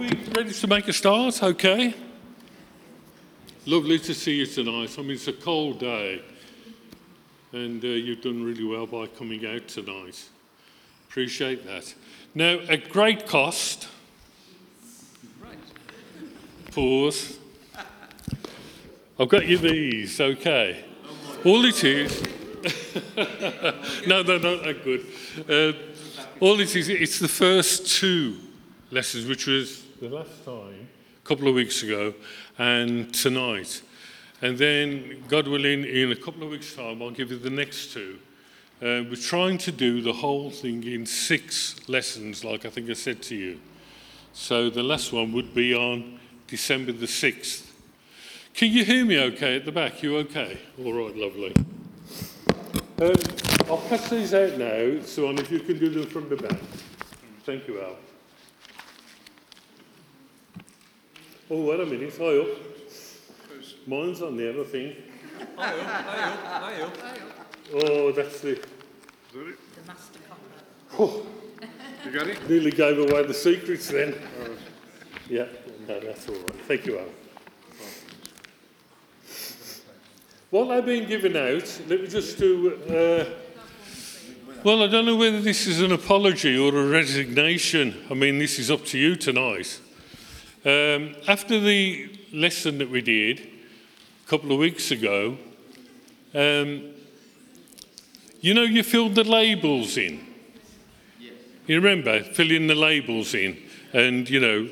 we ready to make a start? Okay. Lovely to see you tonight. I mean, it's a cold day, and uh, you've done really well by coming out tonight. Appreciate that. Now, at great cost, pause. I've got you these, okay. All it is, no, no, not good. Uh, all it is, it's the first two lessons, which was the last time, a couple of weeks ago, and tonight. And then, God willing, in a couple of weeks' time, I'll give you the next two. Uh, we're trying to do the whole thing in six lessons, like I think I said to you. So the last one would be on December the 6th. Can you hear me okay at the back? You okay? All right, lovely. Um, I'll pass these out now, so if you can do them from the back. Thank you, Al. Oh, wait a minute, hi up. Mine's on there, I think. Oh, that's the. The master copper. Oh, You got it? nearly gave away the secrets then. Yeah, no, that's all right. Thank you, Al. While they're being given out, let me just do. Uh, well, I don't know whether this is an apology or a resignation. I mean, this is up to you tonight. Um, after the lesson that we did a couple of weeks ago, um, you know, you filled the labels in. You remember filling the labels in and, you know,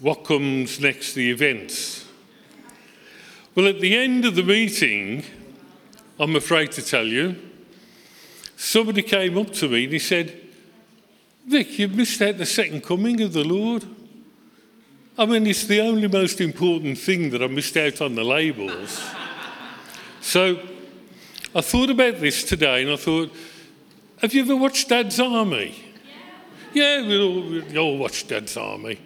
what comes next, the events. Well, at the end of the meeting, I'm afraid to tell you, somebody came up to me and he said, Vic, you've missed out the second coming of the Lord. I mean, it's the only most important thing that I missed out on the labels. so I thought about this today and I thought, have you ever watched Dad's Army? Yeah, we all, we all watched Dad's Army.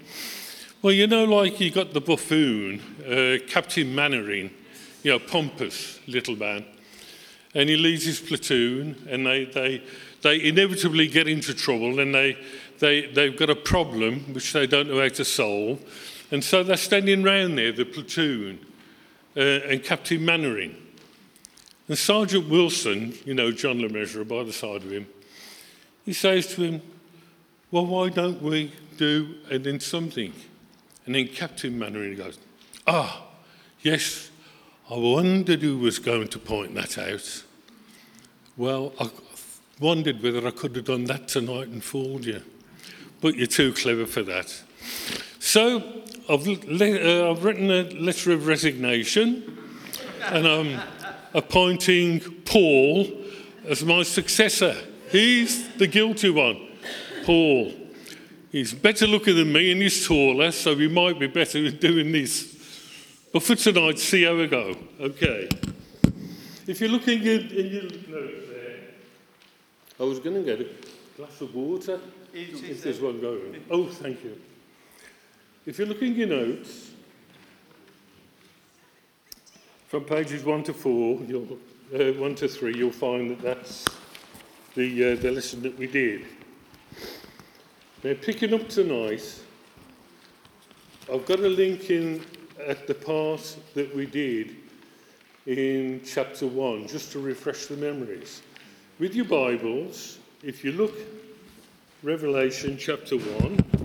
Well, you know, like you got the buffoon, uh, Captain Mainwaring, you know, pompous little man, and he leads his platoon, and they, they, they inevitably get into trouble, and they, they, they've got a problem which they don't know how to solve, and so they're standing round there, the platoon, uh, and Captain Mainwaring. And Sergeant Wilson, you know, John Le Mesurier by the side of him, he says to him, Well, why don't we do and then something? And then Captain Mainwaring goes, Ah, yes, I wondered who was going to point that out. Well, I wondered whether I could have done that tonight and fooled you. But you're too clever for that. So I've, uh, I've written a letter of resignation and I'm appointing Paul as my successor. He's the guilty one, Paul. He's better looking than me and he's taller, so he might be better at doing this. But for tonight, see how we go. Okay. If you're looking in, in your notes there, I was going to get a glass of water. If there's one going. Oh, thank you. If you're looking in your notes, from pages one to four, you'll, uh, one to three, you'll find that that's the, uh, the lesson that we did. Now, picking up tonight, I've got a link in at the part that we did in chapter 1, just to refresh the memories. With your Bibles, if you look, Revelation chapter 1.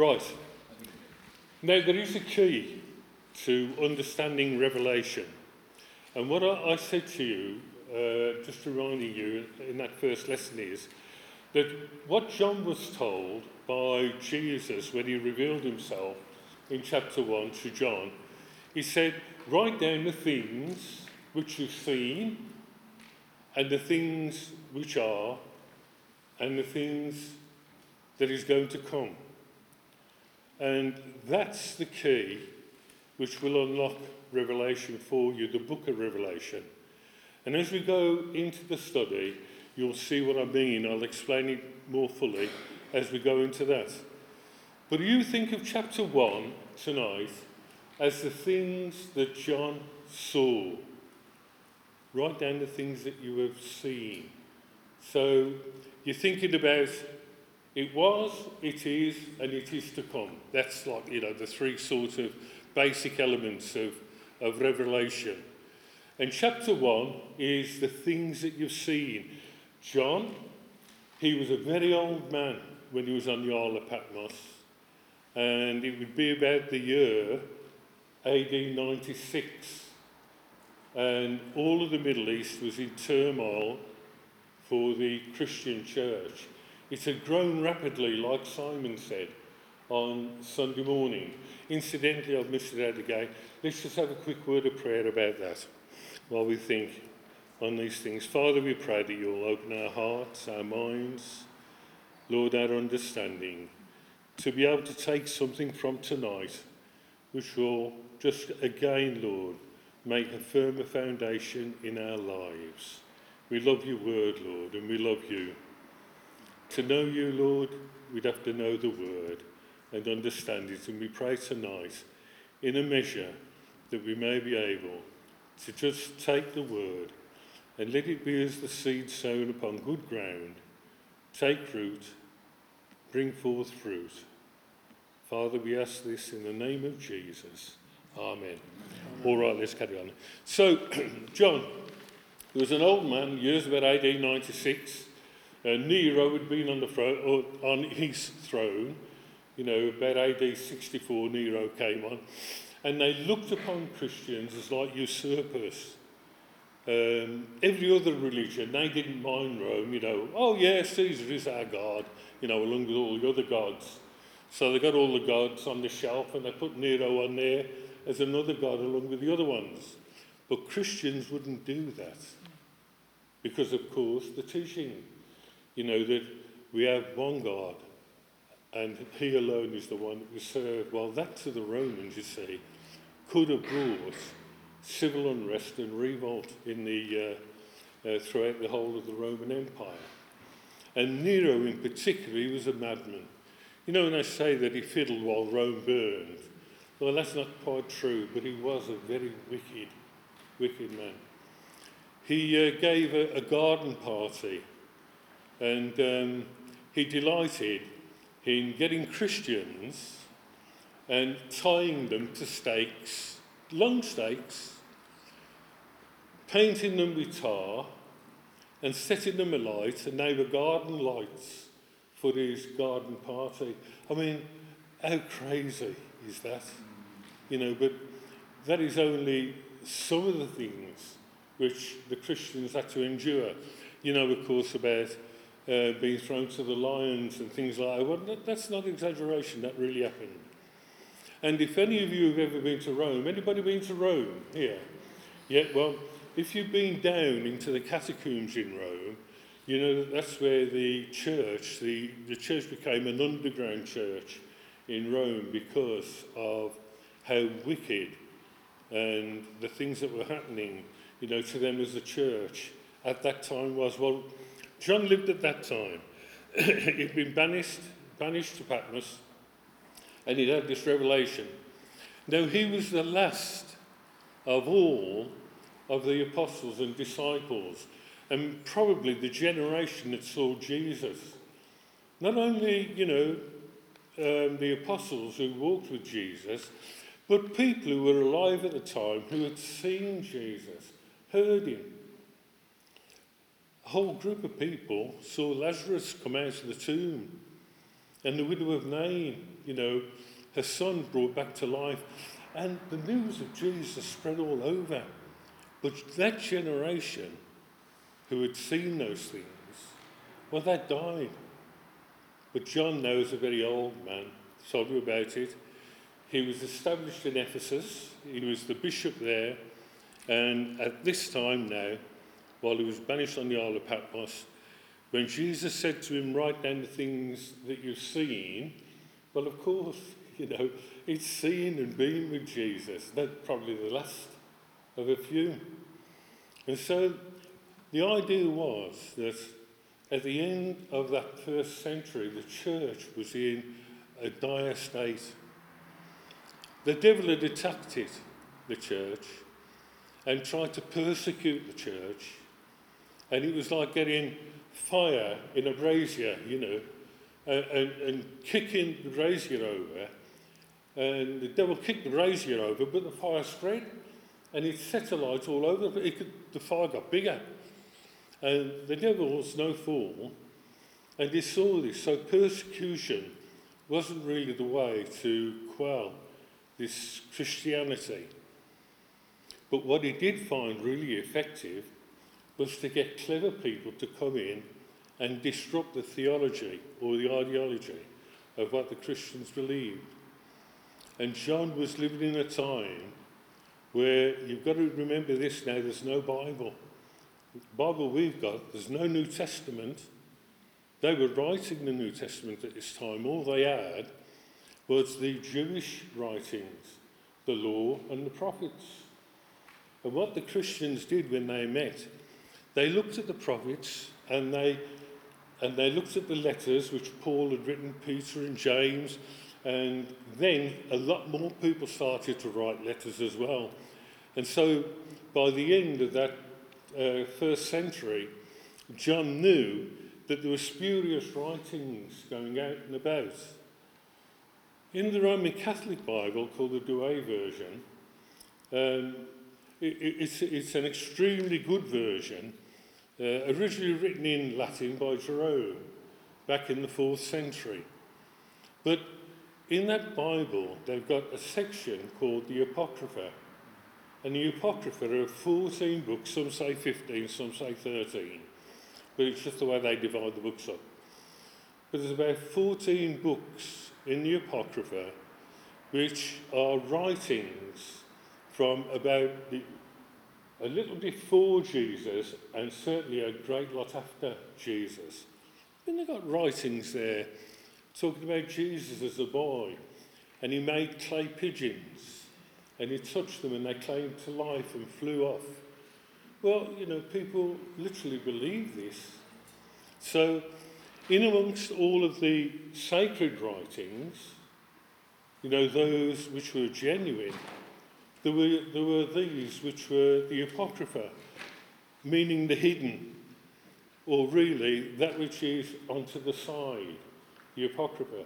Right. Now, there is a key to understanding Revelation. And what I, I said to you, uh, just reminding you in that first lesson, is that what John was told by Jesus when he revealed himself in chapter 1 to John, he said, Write down the things which you've seen and the things which are and the things that is going to come. And that's the key which will unlock Revelation for you, the book of Revelation. And as we go into the study, you'll see what I mean. I'll explain it more fully as we go into that. But you think of chapter 1 tonight as the things that John saw. Write down the things that you have seen. So you're thinking about it was, it is, and it is to come. That's like, you know, the three sort of basic elements of, of Revelation. And chapter 1 is the things that you've seen. John, he was a very old man when he was on the Isle of Patmos, and it would be about the year AD 96. And all of the Middle East was in turmoil for the Christian church. It had grown rapidly, like Simon said on Sunday morning. Incidentally, I've missed it out again. Let's just have a quick word of prayer about that while we think on these things. Father, we pray that you'll open our hearts, our minds, Lord, our understanding, to be able to take something from tonight which will just again, Lord, make a firmer foundation in our lives. We love your word, Lord, and we love you. To know you, Lord, we'd have to know the word and understand it. And we pray tonight, in a measure, that we may be able to just take the word and let it be as the seed sown upon good ground, take root, bring forth fruit. Father, we ask this in the name of Jesus. Amen. Amen. All right, let's carry on. So, John, there was an old man, years about AD 96. Uh, Nero had been on, the throne, on his throne, you know, about AD 64, Nero came on, and they looked upon Christians as like usurpers. Um, every other religion, they didn't mind Rome, you know, oh yeah, Caesar is our God, you know, along with all the other gods. So they got all the gods on the shelf and they put Nero on there as another god along with the other ones. But Christians wouldn't do that because, of course, the teaching, you know, that we have one God and he alone is the one that we serve. Well, that to the Romans, you see, could have brought civil unrest and revolt in the, uh, uh, throughout the whole of the Roman Empire. And Nero, in particular, he was a madman. You know, when I say that he fiddled while Rome burned, well, that's not quite true, but he was a very wicked, wicked man. He uh, gave a, a, garden party and um, he delighted in getting Christians and tying them to stakes, long stakes, painting them with tar and setting them alight, and they were garden lights for his garden party. I mean, how crazy is that? You know, but that is only some of the things which the Christians had to endure. You know, of course, about uh, being thrown to the lions and things like that. Well, that, that's not exaggeration, that really happened. And if any of you have ever been to Rome, anybody been to Rome here? Yeah, well, if you've been down into the catacombs in Rome, you know that that's where the church, the, the church became an underground church in Rome because of how wicked and the things that were happening, you know, to them as a church at that time was. Well, John lived at that time. He'd been banished, banished to Patmos, and he'd had this revelation. Now, he was the last of all of the apostles and disciples, and probably the generation that saw Jesus. Not only, you know, um, the apostles who walked with Jesus, but people who were alive at the time who had seen Jesus, heard him, whole group of people saw Lazarus come out of the tomb. And the widow of Nain, you know, her son brought back to life. And the news of Jesus spread all over. But that generation who had seen those things, well, they died. But John knows a very old man, told you about it. He was established in Ephesus, he was the bishop there, and at this time now, while he was banished on the Isle of Patmos, When Jesus said to him, Write down the things that you've seen, well, of course, you know, it's seen and been with Jesus. That's probably the last of a few. And so the idea was that at the end of that first century, the church was in a dire state. The devil had attacked it, the church, and tried to persecute the church. And it was like getting fire in a brazier, you know, and, and, and kicking the brazier over. And the devil kicked the brazier over, but the fire spread and it set alight all over. It could, the fire got bigger. And the devil was no fool, and he saw this. So persecution wasn't really the way to quell this Christianity. But what he did find really effective was to get clever people to come in and disrupt the theology or the ideology of what the Christians believed. And John was living in a time where you've got to remember this now there's no Bible. The Bible we've got, there's no New Testament. They were writing the New Testament at this time. All they had was the Jewish writings, the law and the prophets. And what the Christians did when they met, they looked at the prophets and they and they looked at the letters which Paul had written, Peter and James, and then a lot more people started to write letters as well. And so by the end of that uh, first century, John knew that there were spurious writings going out and about. In the Roman Catholic Bible, called the Douay version, um, it, it's, it's an extremely good version, uh, originally written in Latin by Jerome back in the fourth century. But in that Bible, they've got a section called the Apocrypha. And the Apocrypha are 14 books, some say 15, some say 13. But it's just the way they divide the books up. But there's about 14 books in the Apocrypha which are writings from about the, a little before Jesus and certainly a great lot after Jesus. Then they've got writings there talking about Jesus as a boy, and he made clay pigeons, and he touched them and they came to life and flew off. Well, you know, people literally believe this. So, in amongst all of the sacred writings, you know, those which were genuine, there were, there were these which were the Apocrypha, meaning the hidden, or really that which is onto the side, the Apocrypha.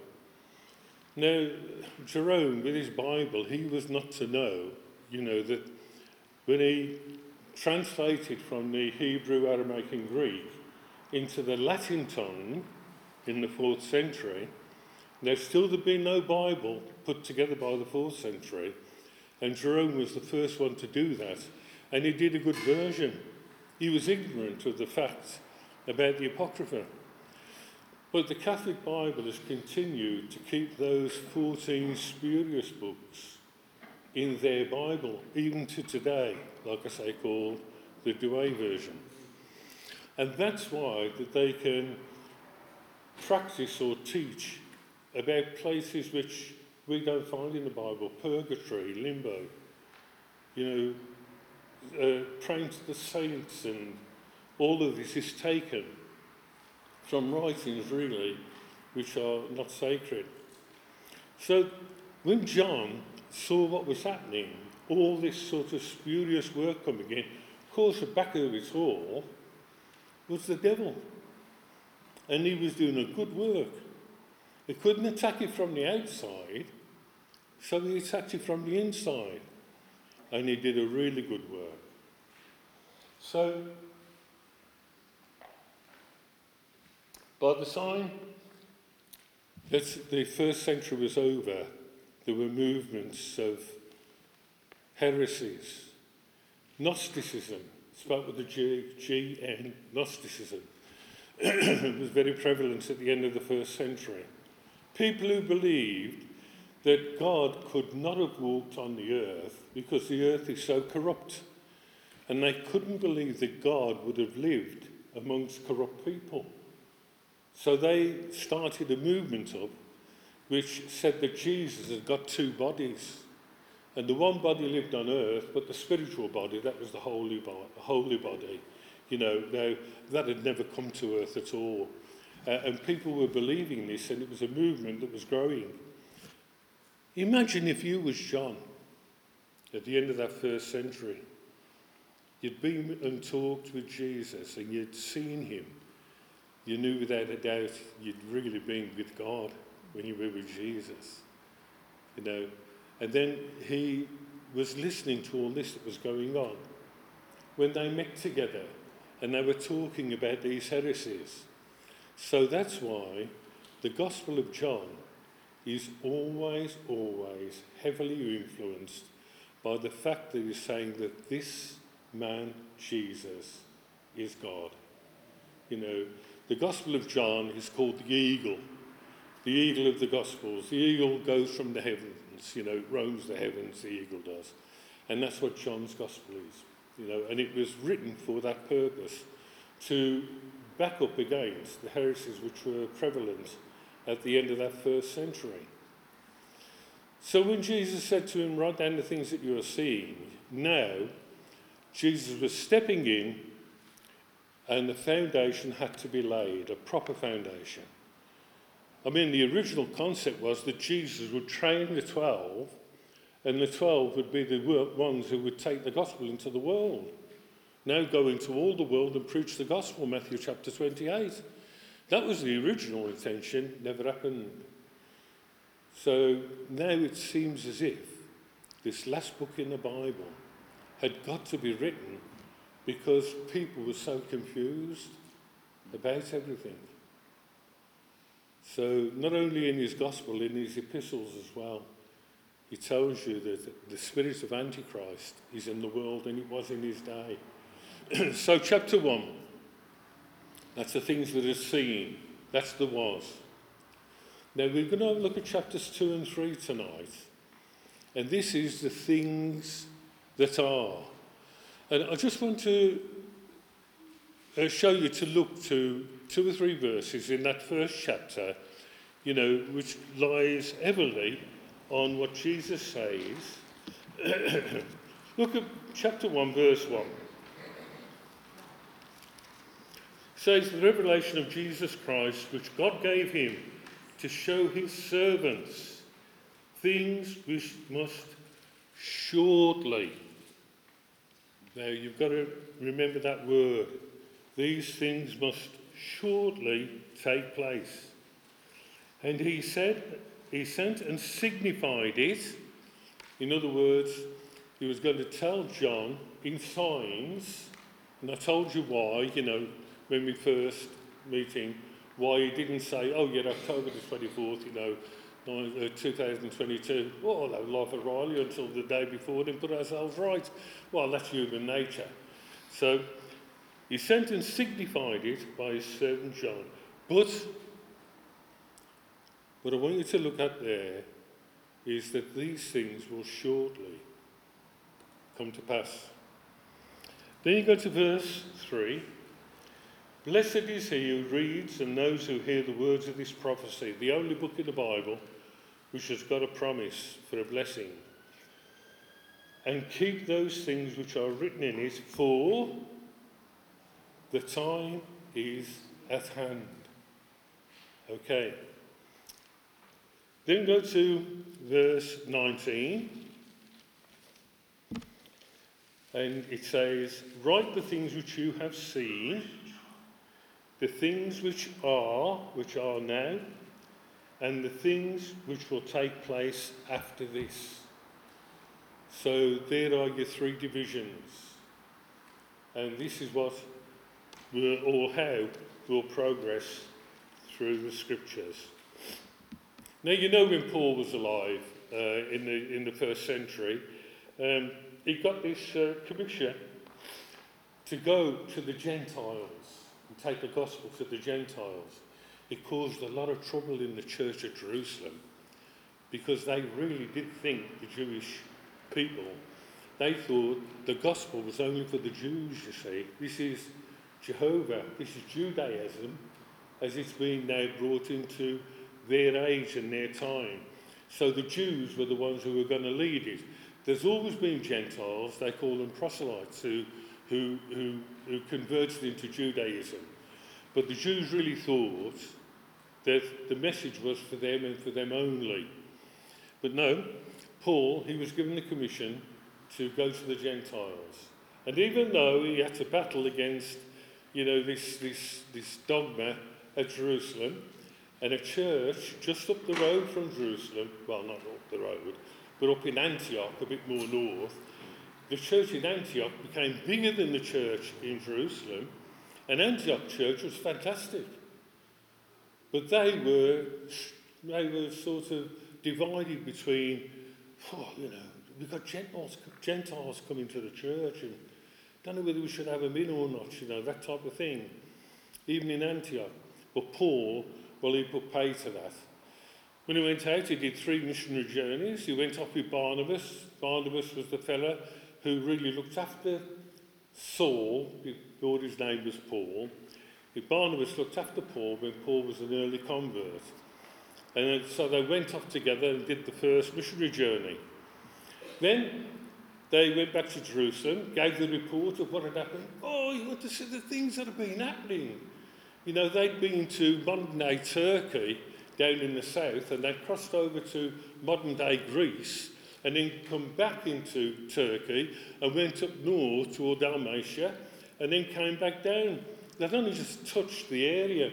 Now, Jerome, with his Bible, he was not to know, you know, that when he translated from the Hebrew, Aramaic, and Greek into the Latin tongue in the fourth century, there still had been no Bible put together by the fourth century, and Jerome was the first one to do that, and he did a good version. He was ignorant of the facts about the Apocrypha. But the Catholic Bible has continued to keep those 14 spurious books in their Bible, even to today, like I say, called the Douay version. And that's why that they can practice or teach about places which we don't find in the Bible, purgatory, limbo, you know, uh, praying to the saints and all of this is taken from writings really which are not sacred. So when John saw what was happening, all this sort of spurious work coming in, of course the back of it all was the devil. And he was doing a good work. He couldn't attack it from the outside, so he attacked it from the inside. And he did a really good work. So, by the time that the first century was over, there were movements of heresies, Gnosticism, spelled with the G, G-N, Gnosticism. it was very prevalent at the end of the first century. People who believed that God could not have walked on the earth because the earth is so corrupt. And they couldn't believe that God would have lived amongst corrupt people. So they started a movement up which said that Jesus had got two bodies. And the one body lived on earth, but the spiritual body, that was the holy, bo- holy body. You know, now that had never come to earth at all. Uh, and people were believing this, and it was a movement that was growing. Imagine if you was John at the end of that first century. You'd been and talked with Jesus, and you'd seen him. You knew without a doubt you'd really been with God when you were with Jesus. You know, and then he was listening to all this that was going on. When they met together and they were talking about these heresies. So that's why the Gospel of John is always, always heavily influenced by the fact that he's saying that this man, Jesus, is God. You know, the Gospel of John is called the eagle, the eagle of the Gospels. The eagle goes from the heavens, you know, roams the heavens, the eagle does. And that's what John's Gospel is, you know, and it was written for that purpose to back up against the heresies which were prevalent at the end of that first century. So when Jesus said to him, Write down the things that you are seeing, now Jesus was stepping in and the foundation had to be laid, a proper foundation. I mean, the original concept was that Jesus would train the 12, and the 12 would be the ones who would take the gospel into the world. Now go into all the world and preach the gospel, Matthew chapter 28. That was the original intention, never happened. So now it seems as if this last book in the Bible had got to be written because people were so confused about everything. So, not only in his gospel, in his epistles as well, he tells you that the spirit of Antichrist is in the world and it was in his day. so, chapter 1, that's the things that are seen, that's the was. Now, we're going to look at chapters 2 and 3 tonight, and this is the things that are. And I just want to uh, show you to look to two or three verses in that first chapter, you know, which lies heavily on what Jesus says. look at chapter 1, verse 1. It says, The revelation of Jesus Christ, which God gave him to show his servants things which must shortly now you've got to remember that word. These things must shortly take place. And he said, he sent and signified it. In other words, he was going to tell John in signs, and I told you why, you know, when we first meeting, why he didn't say, oh yeah, October the 24th, you know, uh, 2022, well, they laugh at Riley until the day before, then put ourselves right. Well, that's human nature. So his sentence signified it by his servant John. But what I want you to look at there is that these things will shortly come to pass. Then you go to verse 3. Blessed is he who reads and those who hear the words of this prophecy, the only book in the Bible which has got a promise for a blessing. And keep those things which are written in it, for the time is at hand. Okay. Then go to verse 19. And it says, Write the things which you have seen, the things which are, which are now, and the things which will take place after this. So there are your three divisions. And this is what will, or how we'll progress through the scriptures. Now, you know when Paul was alive uh, in, the, in the first century, um, he got this uh, commission to go to the Gentiles take the gospel to the Gentiles it caused a lot of trouble in the church at Jerusalem because they really did think, the Jewish people, they thought the gospel was only for the Jews, you see. This is Jehovah, this is Judaism, as it's been now brought into their age and their time. So the Jews were the ones who were going to lead it. There's always been Gentiles, they call them proselytes, who, who, who, who converted into Judaism. But the Jews really thought that the message was for them and for them only. But no, Paul, he was given the commission to go to the Gentiles. And even though he had to battle against, you know, this, this, this dogma at Jerusalem, and a church just up the road from Jerusalem, well, not up the road, but up in Antioch, a bit more north, the church in Antioch became bigger than the church in Jerusalem, and Antioch church was fantastic. But they were, they were sort of divided between, oh, you know, we've got Gentiles, Gentiles coming to the church and don't know whether we should have them in or not, you know, that type of thing. Even in Antioch. But Paul, well, he put pay to that. When he went out, he did three missionary journeys. He went off with Barnabas. Barnabas was the fellow who really looked after Saul, before his name was Paul. Barnabas looked after Paul when Paul was an early convert. And so they went off together and did the first missionary journey. Then they went back to Jerusalem, gave the report of what had happened. Oh, you want to see the things that have been happening. You know, they'd been to modern day Turkey down in the south and they'd crossed over to modern day Greece and then come back into Turkey and went up north toward Dalmatia and then came back down. They'd only just touched the area.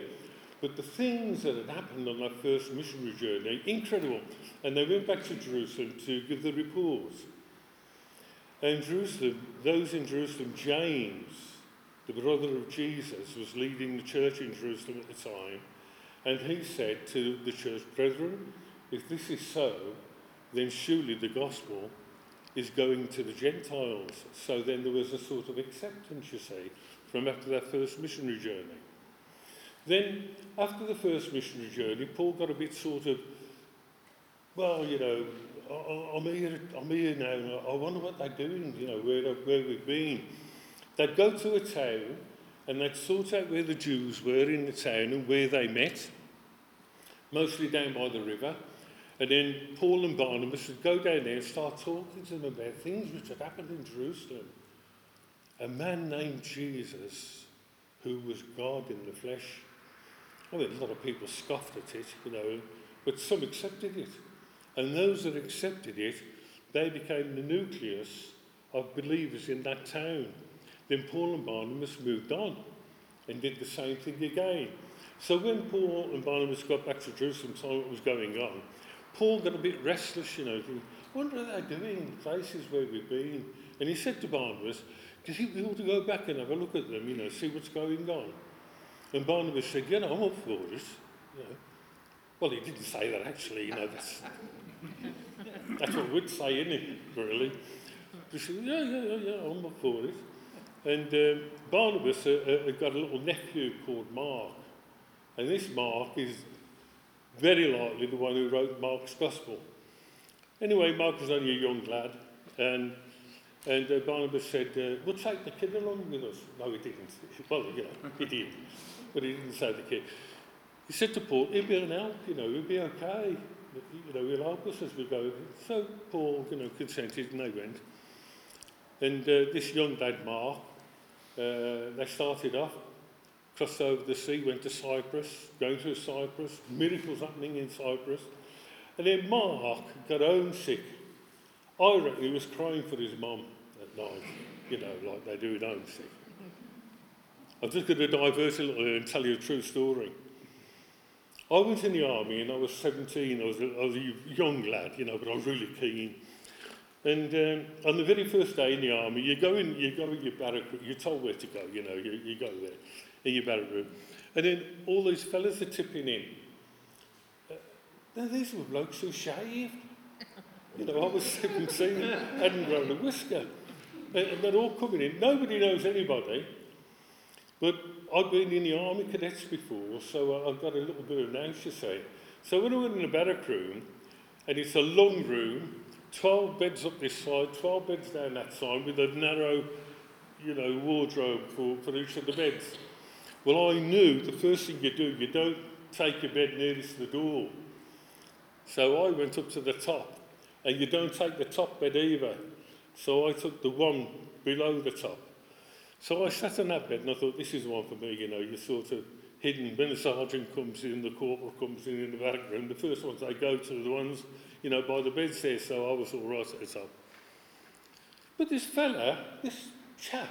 But the things that had happened on that first missionary journey, incredible. And they went back to Jerusalem to give the report. In Jerusalem, those in Jerusalem, James, the brother of Jesus, was leading the church in Jerusalem at the time. And he said to the church, Brethren, if this is so, then surely the gospel is going to the Gentiles. So then there was a sort of acceptance, you see, from after that first missionary journey. Then, after the first missionary journey, Paul got a bit sort of, well, you know, I'm here, I'm here now, I wonder what they're doing, you know, where, where we've been. They'd go to a town and they'd sort out where the Jews were in the town and where they met, mostly down by the river. And then Paul and Barnabas would go down there and start talking to them about things which had happened in Jerusalem. A man named Jesus, who was God in the flesh. I mean, a lot of people scoffed at it, you know, but some accepted it. And those that accepted it, they became the nucleus of believers in that town. Then Paul and Barnabas moved on and did the same thing again. So when Paul and Barnabas got back to Jerusalem, saw what was going on, Paul got a bit restless, you know, thinking, wonder what they're doing in places where we've been. And he said to Barnabas, do you ought to go back and have a look at them, you know, see what's going on? And Barnabas said, yeah, no, I'm up for it. You know. Well, he didn't say that actually, you know, that's, that's what we'd say, isn't it, really? He said, yeah, yeah, yeah, yeah, I'm up for it. And um, Barnabas uh, uh, got a little nephew called Mark. And this Mark is very likely the one who wrote Mark's Gospel. Anyway, Mark was only a young lad, and, and uh, Barnabas said, uh, We'll take the kid along with us. No, he didn't. Well, you know, he did, but he didn't say the kid. He said to Paul, He'll be an help, you know, he'll be okay. You know, he'll help us as we go. So Paul, you know, consented and they went. And uh, this young lad, Mark, uh, they started off crossed over the sea, went to Cyprus, going through Cyprus, miracles happening in Cyprus. And then Mark got homesick. I reckon he was crying for his mum at night, you know, like they do in homesick. I'm just going to divert a little and tell you a true story. I went in the army and I was 17. I was a, I was a young lad, you know, but I was really keen. And um, on the very first day in the army, you go in, you go in your barrack, you're told where to go, you know, you, you go there in your barrack room. And then all these fellas are tipping in. Uh, now, these were blokes who shaved. You know, I was 17, hadn't grown a whisker. And they're all coming in. Nobody knows anybody. But I've been in the army cadets before, so I've got a little bit of nous, you say. So when I went in the barrack room, and it's a long room, 12 beds up this side, 12 beds down that side, with a narrow, you know, wardrobe for, for each of the beds. Well, I knew the first thing you do, you don't take your bed nearest the door. So I went up to the top, and you don't take the top bed either. So I took the one below the top. So I sat on that bed and I thought, this is one for me, you know, you're sort of hidden. When the sergeant comes in, the corporal comes in in the back room, the first ones they go to are the ones, you know, by the bed there, so I was all right at the top. But this fella, this chap,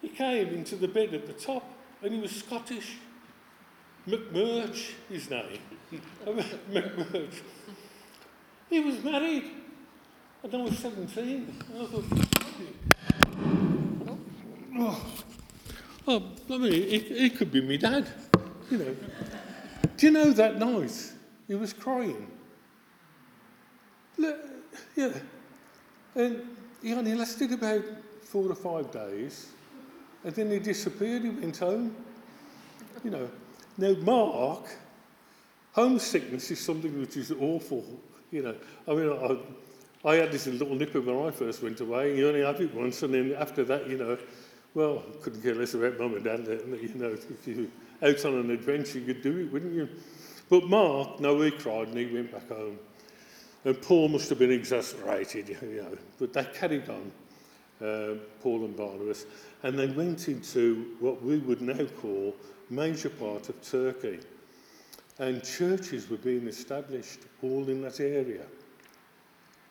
he came into the bed at the top and he was Scottish. McMurch, his name. McMurch. He was married. And I was 17. And I thought, oh, oh, I mean, it, it could be me dad, you know. Do you know that night he was crying? Yeah. And he only lasted about four or five days. And then he disappeared, he went home. You know. Now, Mark, homesickness is something which is awful. You know, I mean, I, I had this little nipper when I first went away. You only have it once, and then after that, you know, well, couldn't care less about mum and dad. You know, if you out on an adventure, you'd do it, wouldn't you? But Mark, no, he cried and he went back home. And Paul must have been exasperated, you know, but they carried on, uh, Paul and Barnabas, and they went into what we would now call major part of Turkey. And churches were being established all in that area.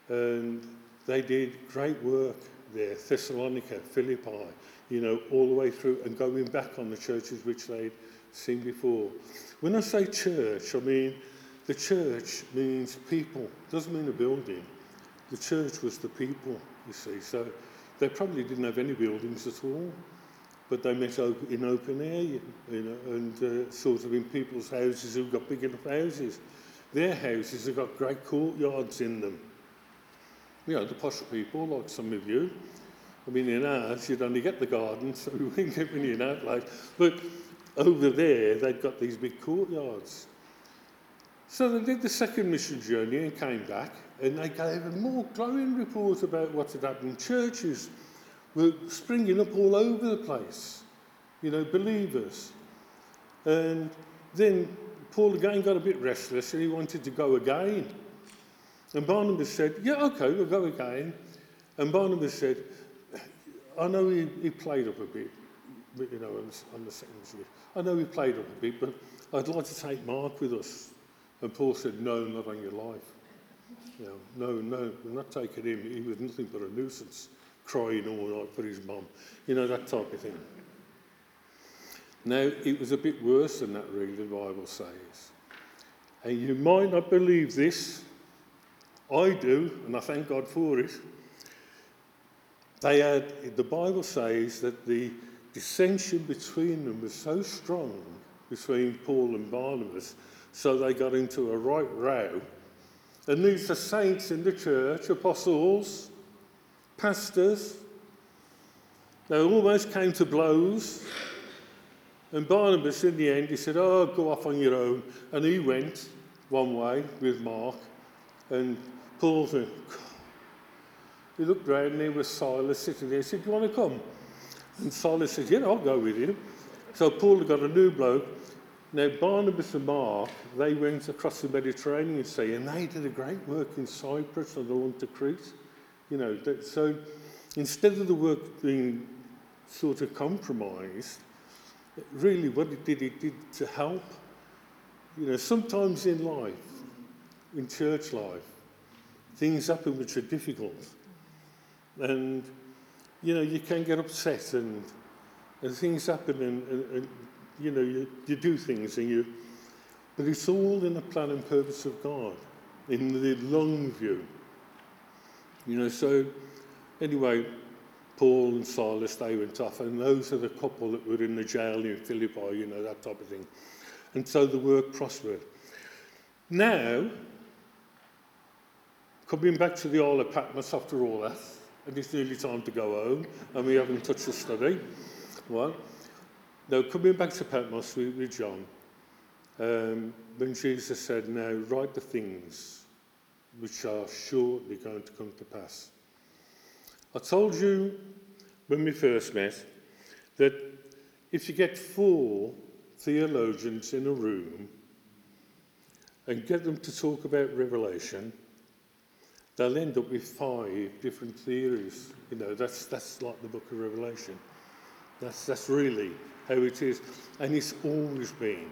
And they did great work there, Thessalonica, Philippi, you know, all the way through and going back on the churches which they'd seen before. When I say church, I mean the church means people, it doesn't mean a building. The church was the people, you see. So they probably didn't have any buildings at all, but they met in open air, you know, and uh, sort of in people's houses who've got big enough houses. Their houses have got great courtyards in them. You know, the posh people, like some of you. I mean, in ours, you'd only get the garden, so we wouldn't get many in our place. But over there, they'd got these big courtyards. So they did the second mission journey and came back, and they gave a more glowing report about what had happened. Churches were springing up all over the place, you know, believers. And then Paul again got a bit restless and he wanted to go again. And Barnabas said, Yeah, okay, we'll go again. And Barnabas said, I know he, he played up a bit, you know, on the, on the second. I know he played up a bit, but I'd like to take Mark with us. And Paul said, No, not on your life. You know, no, no, we're not taking him. He was nothing but a nuisance, crying all night for his mum. You know, that type of thing. Now, it was a bit worse than that, really, the Bible says. And you might not believe this. I do, and I thank God for it. They had, the Bible says that the dissension between them was so strong between Paul and Barnabas, so they got into a right row. And these are saints in the church, apostles, pastors. They almost came to blows. And Barnabas, in the end, he said, Oh, go off on your own. And he went one way with Mark. And Paul he looked round and there was Silas sitting there. He said, Do you want to come? And Silas said, Yeah, I'll go with you. So Paul got a new bloke. Now, Barnabas and Mark, they went across the Mediterranean Sea and they did a great work in Cyprus and on to Crete. You know, that, so instead of the work being sort of compromised, really what it did, it did to help. You know, sometimes in life, in church life, things happen which are difficult. And, you know, you can get upset and, and things happen and, and, and you know, you, you do things and you, but it's all in the plan and purpose of God, in the long view. You know, so anyway, Paul and Silas, they went off, and those are the couple that were in the jail in Philippi, you know, that type of thing. And so the work prospered. Now, coming back to the Isle of Patmos after all that, and it's nearly time to go home, and we haven't touched the study. Well, now coming back to Patmos with, with John, um, when Jesus said, Now write the things which are shortly going to come to pass. I told you when we first met that if you get four theologians in a room and get them to talk about Revelation, they'll end up with five different theories. You know, that's, that's like the book of Revelation. That's, that's really how it is. And it's always been.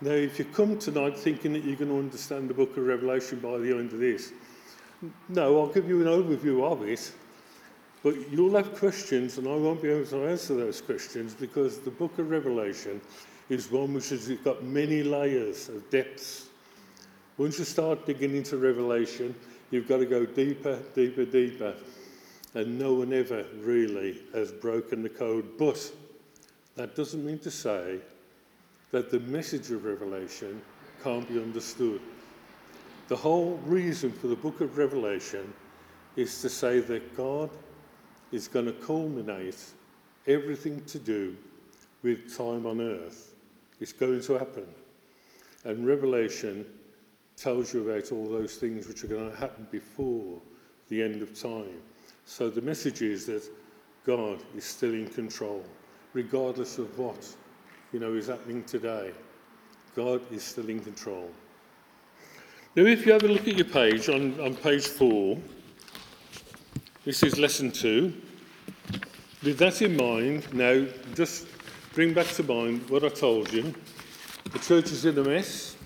Now, if you come tonight thinking that you're going to understand the book of Revelation by the end of this, no, I'll give you an overview of it, but you'll have questions, and I won't be able to answer those questions because the book of Revelation is one which has got many layers of depths. Once you start digging into Revelation, you've got to go deeper, deeper, deeper, and no one ever really has broken the code. But that doesn't mean to say that the message of Revelation can't be understood. The whole reason for the book of Revelation is to say that God is going to culminate everything to do with time on earth. It's going to happen. And Revelation tells you about all those things which are going to happen before the end of time. So the message is that God is still in control, regardless of what you know is happening today. God is still in control. Now, if you have a look at your page on, on page four, this is lesson two. With that in mind, now just bring back to mind what I told you. The church is in a mess.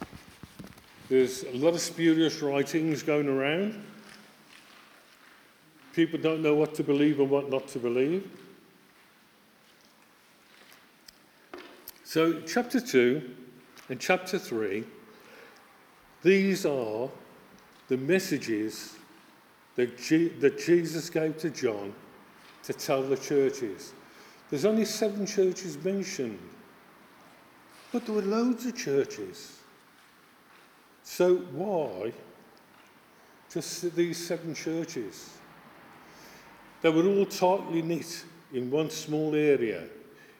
There's a lot of spurious writings going around. People don't know what to believe and what not to believe. So, chapter 2 and chapter 3, these are the messages that, G- that Jesus gave to John to tell the churches. There's only seven churches mentioned, but there were loads of churches. So why just these seven churches? They were all tightly knit in one small area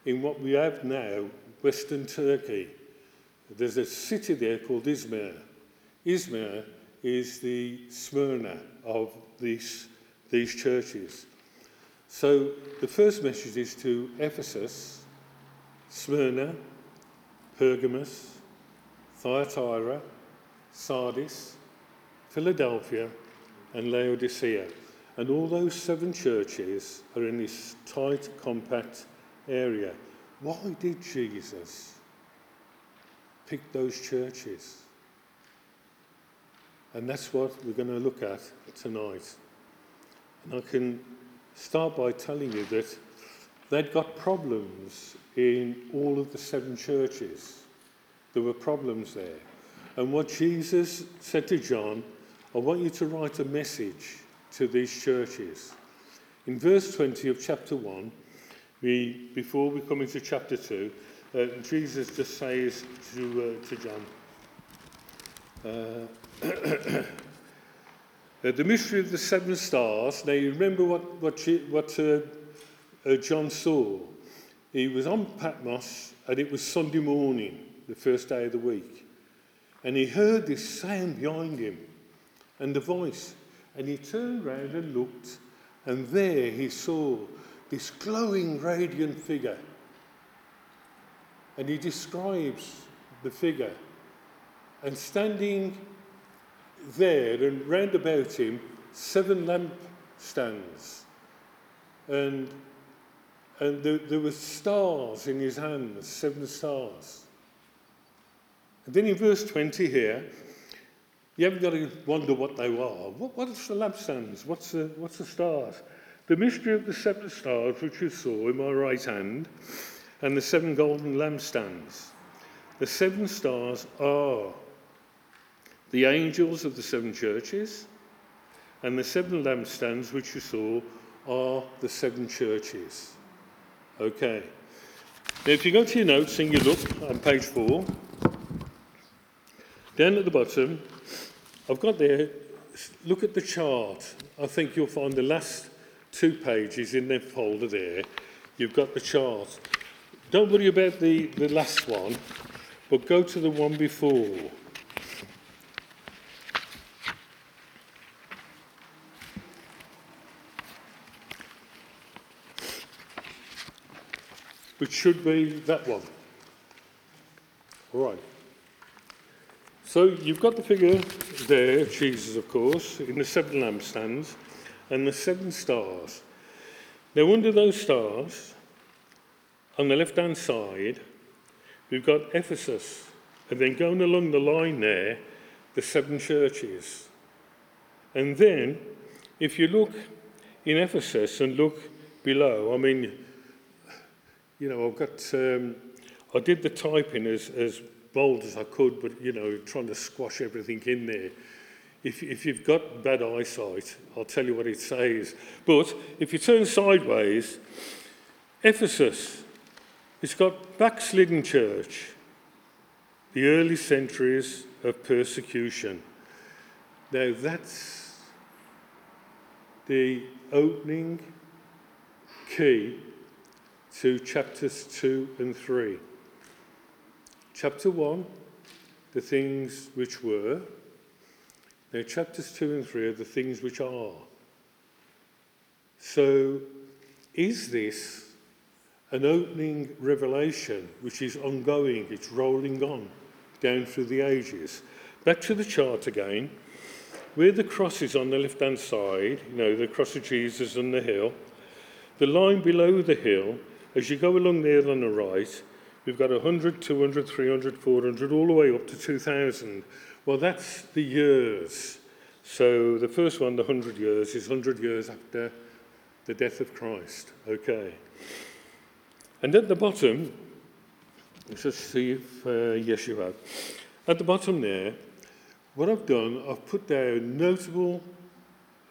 in what we have now, Western Turkey. There's a city there called Izmir. Izmir is the Smyrna of these, these churches. So the first message is to Ephesus, Smyrna, Pergamos, Thyatira, Sardis, Philadelphia, and Laodicea. And all those seven churches are in this tight, compact area. Why did Jesus pick those churches? And that's what we're going to look at tonight. And I can start by telling you that they'd got problems in all of the seven churches. There were problems there. And what Jesus said to John, I want you to write a message to these churches. In verse 20 of chapter 1, we, before we come into chapter 2, uh, Jesus just says to, uh, to John, uh, the mystery of the seven stars. Now, you remember what, what, she, what uh, uh, John saw? He was on Patmos, and it was Sunday morning, the first day of the week. And he heard this sound behind him and the voice. And he turned round and looked, and there he saw this glowing, radiant figure. And he describes the figure. And standing there and round about him, seven lampstands. And, and there, there were stars in his hands, seven stars. And then in verse 20 here, you haven't got to wonder what they are. What, what's the lampstands? What's the, what's the stars? The mystery of the seven stars which you saw in my right hand, and the seven golden lampstands. The seven stars are the angels of the seven churches, and the seven lampstands which you saw are the seven churches. Okay. Now, if you go to your notes and you look on page four, down at the bottom, I've got there, look at the chart. I think you'll find the last two pages in the folder there. You've got the chart. Don't worry about the, the last one, but go to the one before. which should be that one. All right. So you've got the figure there, Jesus, of course, in the seven lampstands and the seven stars. Now, under those stars, on the left hand side, we've got Ephesus, and then going along the line there, the seven churches. And then, if you look in Ephesus and look below, I mean, you know, I've got, um, I did the typing as, as bold as I could, but, you know, trying to squash everything in there. If, if you've got bad eyesight, I'll tell you what it says. But if you turn sideways, Ephesus, it's got backslidden church, the early centuries of persecution. Now that's the opening key to chapters 2 and 3. Chapter 1, the things which were. Now, chapters 2 and 3 are the things which are. So, is this an opening revelation which is ongoing, it's rolling on down through the ages? Back to the chart again. Where the cross is on the left hand side, you know, the cross of Jesus and the hill, the line below the hill, as you go along there on the right, we've got 100, 200, 300, 400, all the way up to 2000. Well, that's the years. So the first one, the 100 years, is 100 years after the death of Christ. Okay. And at the bottom, let's just see if, uh, yes, you have. At the bottom there, what I've done, I've put down notable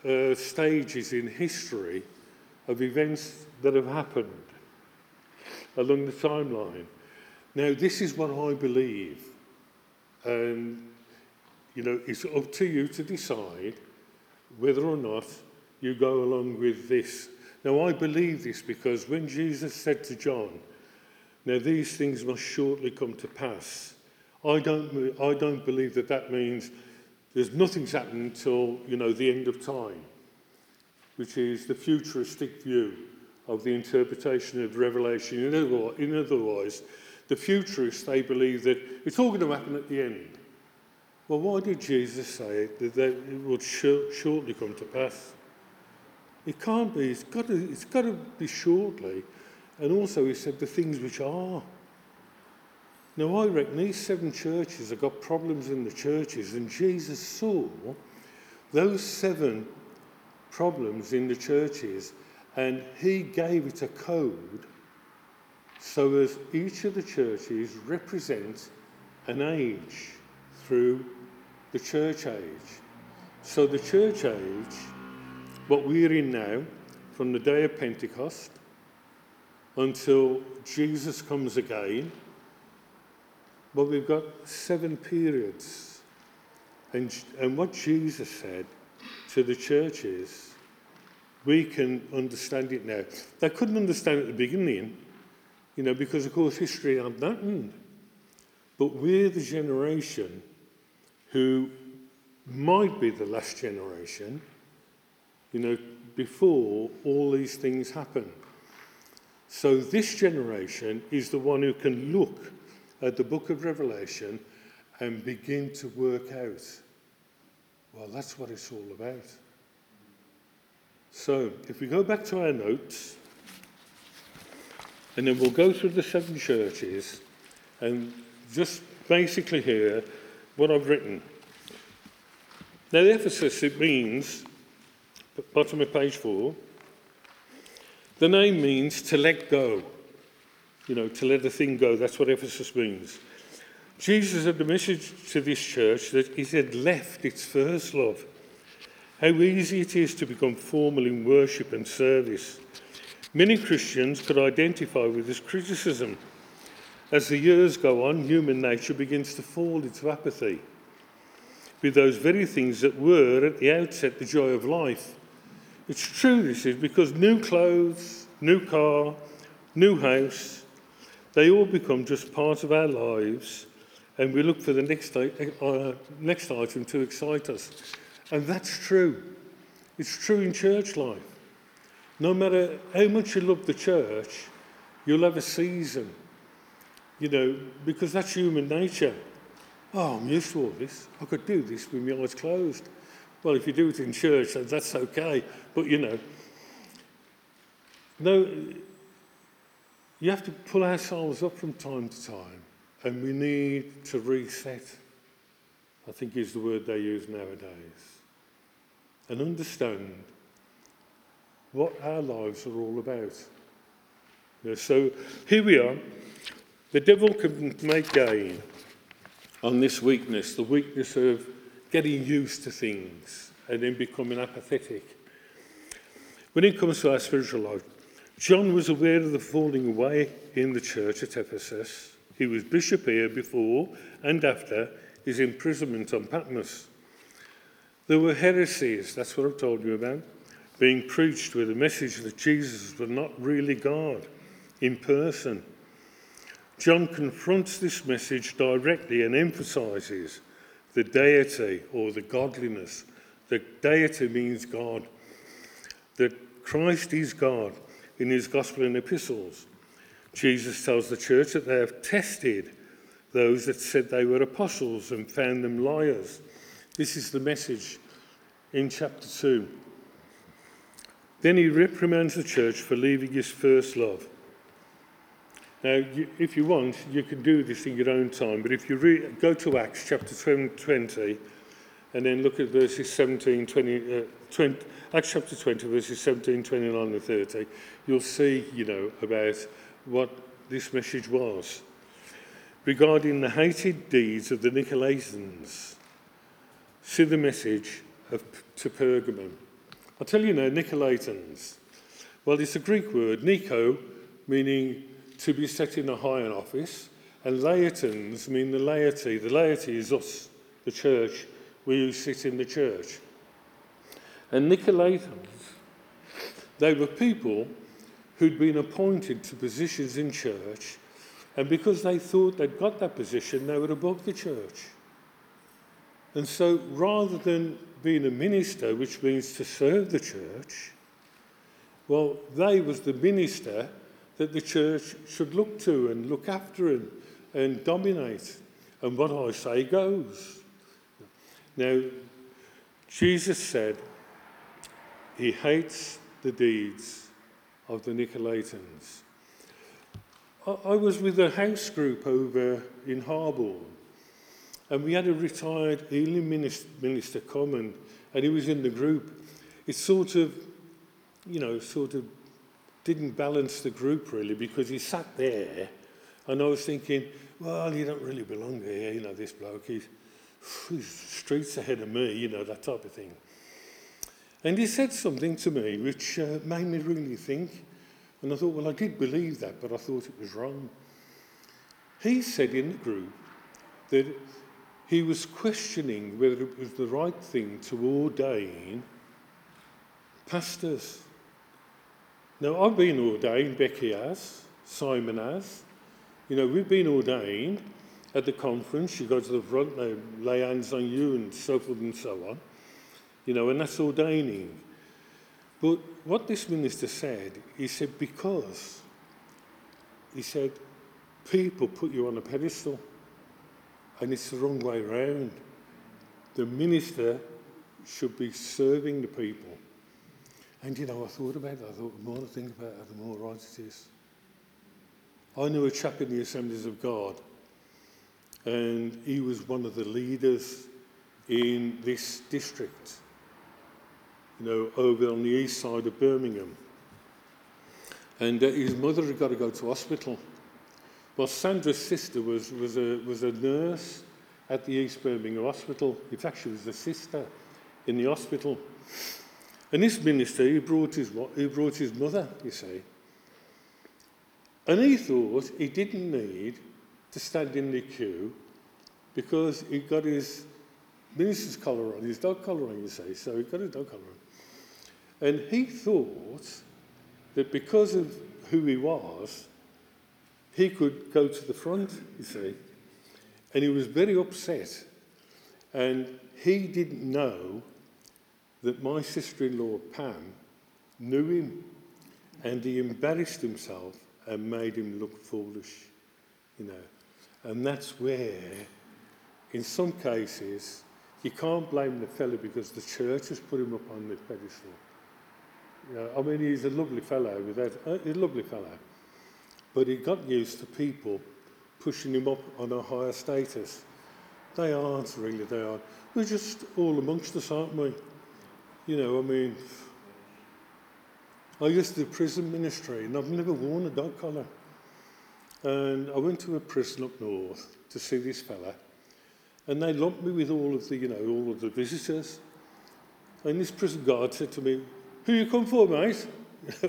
uh, stages in history of events that have happened along the timeline. Now, this is what I believe, and you know, it's up to you to decide whether or not you go along with this. Now, I believe this because when Jesus said to John, Now these things must shortly come to pass, I don't, I don't believe that that means there's nothing's happened until, you know, the end of time which is the futuristic view of the interpretation of Revelation. In other, in other words, the futurists, they believe that it's all going to happen at the end. Well, why did Jesus say that, that it would sh- shortly come to pass? It can't be. It's got, to, it's got to be shortly. And also, he said the things which are. Now, I reckon these seven churches have got problems in the churches, and Jesus saw those seven problems in the churches, and he gave it a code so as each of the churches represents an age through the church age. So the church age, what we're in now, from the day of Pentecost until Jesus comes again, but we've got seven periods. And, and what Jesus said to the churches, we can understand it now. They couldn't understand it at the beginning, you know, because of course history hadn't happened. But we're the generation who might be the last generation, you know, before all these things happen. So this generation is the one who can look at the book of Revelation and begin to work out well, that's what it's all about. So, if we go back to our notes, and then we'll go through the seven churches, and just basically here what I've written. Now, Ephesus, it means, bottom of page four, the name means to let go. You know, to let a thing go. That's what Ephesus means. Jesus had the message to this church that it had left its first love. How easy it is to become formal in worship and service. Many Christians could identify with this criticism. As the years go on, human nature begins to fall into apathy with those very things that were at the outset the joy of life. It's true, this is because new clothes, new car, new house, they all become just part of our lives and we look for the next, uh, next item to excite us. And that's true. It's true in church life. No matter how much you love the church, You'll have a season, you know, because that's human nature. Oh, I'm used to all this. I could do this with my eyes closed. Well, if you do it in church, that's okay. But, you know, no, you have to pull ourselves up from time to time, and we need to reset, I think is the word they use nowadays, and understand what our lives are all about. You know, so here we are. The devil can make gain on this weakness, the weakness of getting used to things and then becoming apathetic. When it comes to our spiritual life, John was aware of the falling away in the church at Ephesus. He was bishop here before and after his imprisonment on Patmos. There were heresies, that's what I've told you about, being preached with a message that Jesus was not really God in person. John confronts this message directly and emphasizes the deity or the godliness. The deity means God, that Christ is God in his gospel and epistles. Jesus tells the church that they have tested those that said they were apostles and found them liars. This is the message in chapter 2. Then he reprimands the church for leaving his first love. Now, you, if you want, you can do this in your own time, but if you re- go to Acts chapter 20 and then look at verses 17, 20, uh, 20, Acts chapter 20, verses 17, 29, and 30, you'll see, you know, about what this message was regarding the hated deeds of the Nicolaitans. See the message of, to Pergamum. I'll tell you now, Nicolaitans. Well, it's a Greek word, Nico, meaning to be set in a higher office, and laitans mean the laity. The laity is us, the church, we who sit in the church. And Nicolaitans, they were people who'd been appointed to positions in church, and because they thought they'd got that position, they were above the church. And so rather than being a minister, which means to serve the church, well, they was the minister that the church should look to and look after and, and dominate. And what I say goes. Now, Jesus said he hates the deeds of the Nicolaitans. I, I was with a house group over in Harborne, and we had a retired healing minister, minister come, and, and he was in the group. It sort of, you know, sort of didn't balance the group really because he sat there and I was thinking, well, you don't really belong here, you know, this bloke, he's, he's streets ahead of me, you know, that type of thing. And he said something to me which uh, made me really think. And I thought, well, I did believe that, but I thought it was wrong. He said in the group that he was questioning whether it was the right thing to ordain pastors. Now, I've been ordained, Becky has, Simon has. You know, we've been ordained at the conference. You go to the front, they lay hands on you, and so forth and so on. You know, and that's ordaining. But what this minister said, he said, because, he said, people put you on a pedestal, and it's the wrong way around. The minister should be serving the people. And you know, I thought about it. I thought, the more I think about it, the more right it is. I knew a chap in the Assemblies of God, and he was one of the leaders in this district, you know, over on the east side of Birmingham. And uh, his mother had got to go to hospital. Well, Sandra's sister was, was, a, was a nurse at the East Birmingham Hospital. In fact, she was a sister in the hospital. And this minister, he brought his, he brought his mother, you see. And he thought he didn't need to stand in the queue because he got his minister's collar on, his dog collar on, you see, so he got his dog collar on. And he thought that because of who he was, he could go to the front, you see. And he was very upset. And he didn't know that my sister in law, Pam, knew him and he embarrassed himself and made him look foolish, you know. And that's where, in some cases, you can't blame the fellow because the church has put him up on the pedestal. You know, I mean, he's a lovely fellow, without, uh, he's a lovely fellow. But he got used to people pushing him up on a higher status. They aren't really, they aren't. We're just all amongst us, aren't we? You know, I mean, I used to do prison ministry and I've never worn a dog collar. And I went to a prison up north to see this fella. And they lumped me with all of the, you know, all of the visitors. And this prison guard said to me, who you come for, mate?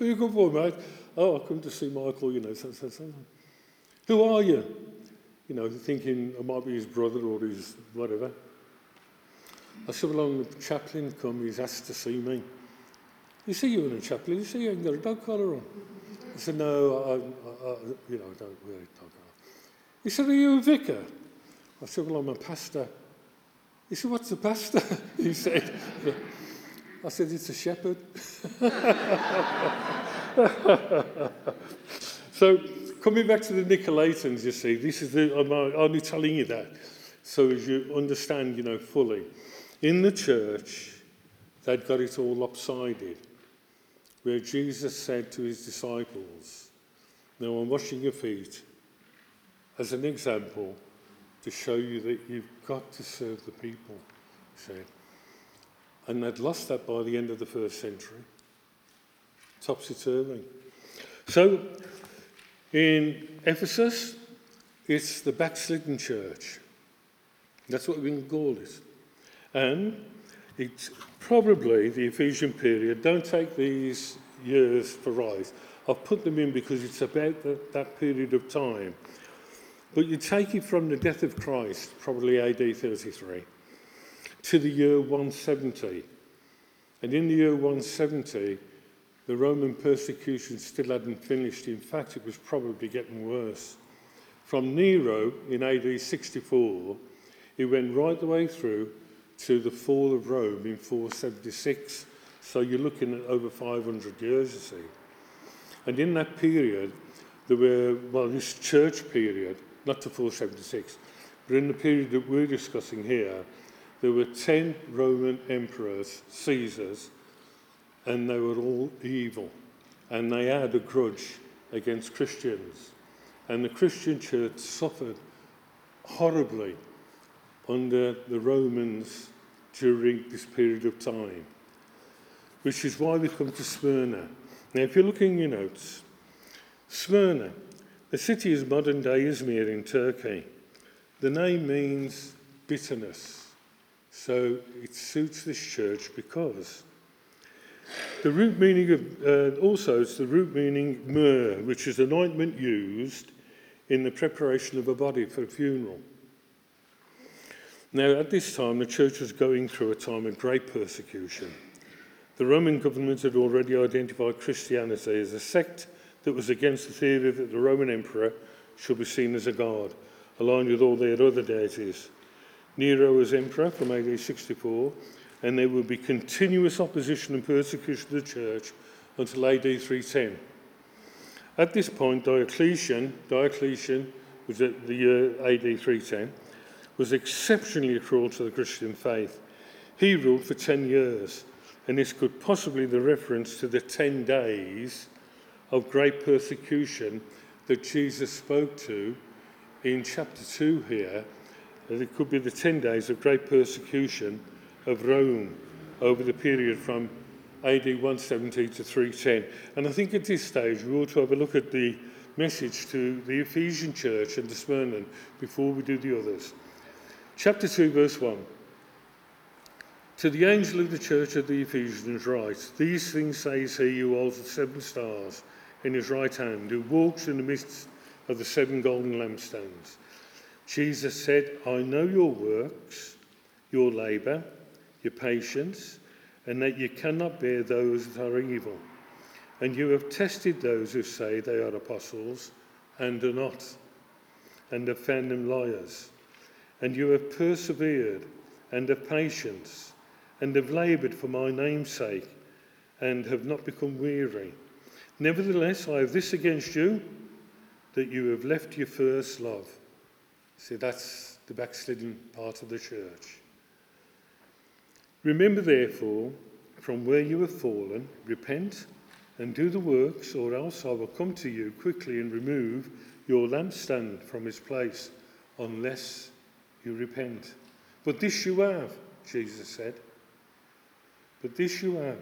who you come for, mate? Oh, I come to see Michael, you know. So, so, so. Who are you? You know, thinking I might be his brother or his whatever. I said, well, the chaplain come, he's asked to see me. You see you in a chaplain, you see you ain't got a dog collar on. I said, no, I, I, I you know, I don't wear a dog collar. He said, are you a vicar? I said, well, I'm a pastor. He said, what's a pastor? he said, I said, it's a shepherd. so, coming back to the Nicolaitans, you see, this is the, I'm only telling you that so as you understand, you know, fully. In the church, they'd got it all lopsided, where Jesus said to his disciples, Now I'm washing your feet as an example to show you that you've got to serve the people, he said. And they'd lost that by the end of the first century. Topsy turvy. So, in Ephesus, it's the backslidden church. That's what we can call it. And it's probably the Ephesian period. Don't take these years for rise. I've put them in because it's about the, that period of time. But you take it from the death of Christ, probably AD 33, to the year 170. And in the year 170, the Roman persecution still hadn't finished. In fact, it was probably getting worse. From Nero in AD 64, it went right the way through to the fall of Rome in 476. So you're looking at over 500 years, you see. And in that period, there were, well, this church period, not to 476, but in the period that we're discussing here, there were 10 Roman emperors, Caesars, and they were all evil. And they had a grudge against Christians. And the Christian church suffered horribly under the Romans during this period of time, which is why we come to Smyrna. Now, if you're looking in your notes, Smyrna, the city is modern day Izmir in Turkey. The name means bitterness, so it suits this church because the root meaning of, uh, also, it's the root meaning myrrh, which is an ointment used in the preparation of a body for a funeral. Now, at this time, the church was going through a time of great persecution. The Roman government had already identified Christianity as a sect that was against the theory that the Roman emperor should be seen as a god, aligned with all their other deities. Nero was emperor from AD 64, and there would be continuous opposition and persecution of the church until AD 310. At this point, Diocletian, Diocletian was at the uh, year AD 310, was exceptionally cruel to the Christian faith. He ruled for 10 years, and this could possibly be the reference to the 10 days of great persecution that Jesus spoke to in chapter 2 here. That it could be the 10 days of great persecution of Rome over the period from AD 170 to 310. And I think at this stage we ought to have a look at the message to the Ephesian church and the Smyrna before we do the others. Chapter 2, verse 1. To the angel of the church of the Ephesians write, These things says he who holds the seven stars in his right hand, who walks in the midst of the seven golden lampstands. Jesus said, I know your works, your labour, your patience, and that you cannot bear those that are evil. And you have tested those who say they are apostles and are not, and have found them liars. And you have persevered and have patience and have laboured for my name's sake and have not become weary. Nevertheless, I have this against you, that you have left your first love. See, that's the backslidden part of the church. Remember, therefore, from where you have fallen, repent and do the works, or else I will come to you quickly and remove your lampstand from its place, unless you repent. But this you have, Jesus said. But this you have,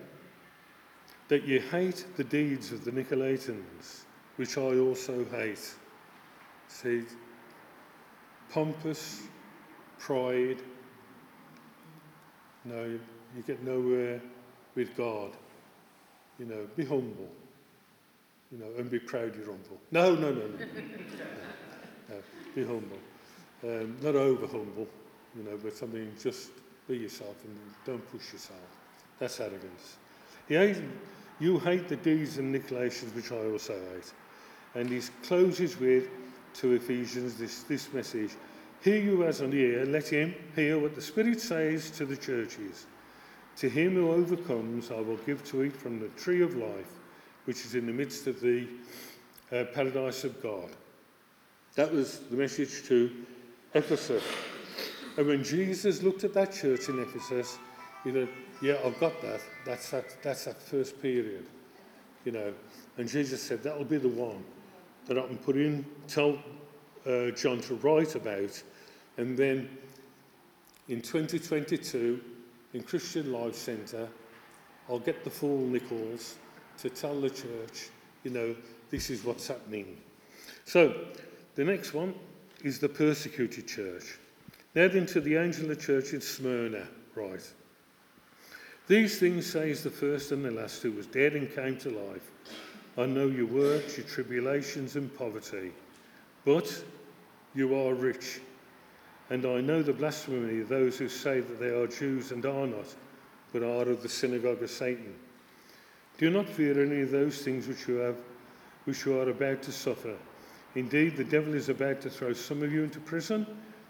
that you hate the deeds of the Nicolaitans, which I also hate. See, pompous, pride. No, you get nowhere with God. You know, be humble. You know, and be proud you're humble. No, no, no, no. no, be humble. Um, not over humble, you know, but something just be yourself and don't push yourself. That's arrogance. He hates, you hate the deeds and Nicolaitans, which I also hate. And he closes with, to Ephesians, this, this message Hear you as an ear, let him hear what the Spirit says to the churches. To him who overcomes, I will give to eat from the tree of life, which is in the midst of the uh, paradise of God. That was the message to Ephesus. And when Jesus looked at that church in Ephesus, he said, Yeah, I've got that. That's that, that's that first period. You know. And Jesus said, That'll be the one that I can put in, tell uh, John to write about. And then in 2022, in Christian Life Centre, I'll get the full Nicholls to tell the church, you know, this is what's happening. So, the next one is the persecuted church. Now then to the angel of the church in Smyrna, right. These things says the first and the last who was dead and came to life. I know your works, your tribulations and poverty, but you are rich. And I know the blasphemy of those who say that they are Jews and are not, but are of the synagogue of Satan. Do not fear any of those things which you have, which you are about to suffer. Indeed, the devil is about to throw some of you into prison,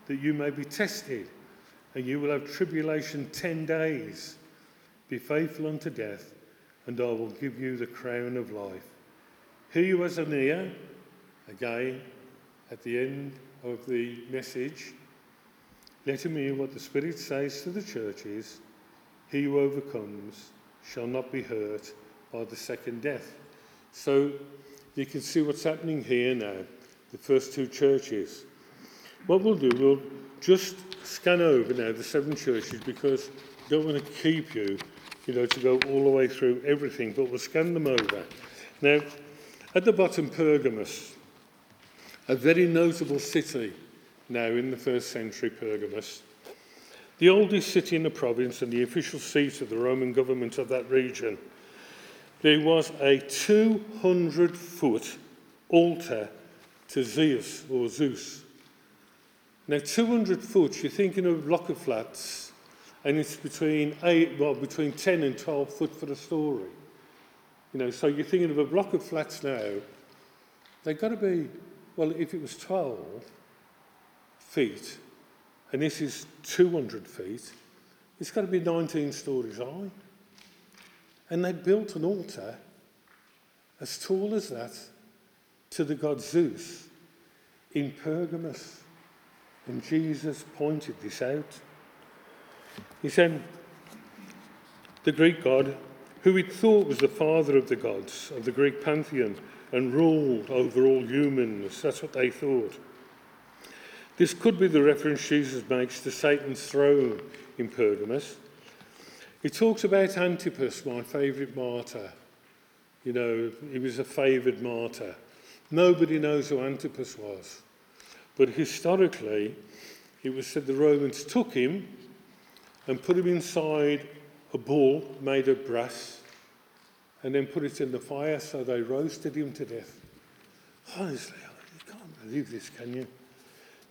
that you may be tested, and you will have tribulation ten days. Be faithful unto death, and I will give you the crown of life. He who has an ear, again, at the end of the message, let him hear what the Spirit says to the churches. He who overcomes shall not be hurt by the second death. So you can see what's happening here now, the first two churches. What we'll do, we'll just scan over now the seven churches because I don't want to keep you, you know, to go all the way through everything, but we'll scan them over. Now, at the bottom, Pergamus, a very notable city now in the first century Pergamus, the oldest city in the province and the official seat of the Roman government of that region. There was a 200 foot altar to Zeus or Zeus. Now, 200 foot, you're thinking of a block of flats, and it's between eight, well, between 10 and 12 foot for the story. You know, so you're thinking of a block of flats now, they've got to be, well, if it was 12, feet, and this is 200 feet, it's got to be 19 stories high. And they built an altar as tall as that to the god Zeus in Pergamus. And Jesus pointed this out. He said, The Greek god, who he thought was the father of the gods of the Greek pantheon and ruled over all humans, that's what they thought. This could be the reference Jesus makes to Satan's throne in Pergamus. He talks about Antipas, my favourite martyr. You know, he was a favoured martyr. Nobody knows who Antipas was. But historically, it was said the Romans took him and put him inside a bull made of brass and then put it in the fire so they roasted him to death. Honestly, you can't believe this, can you?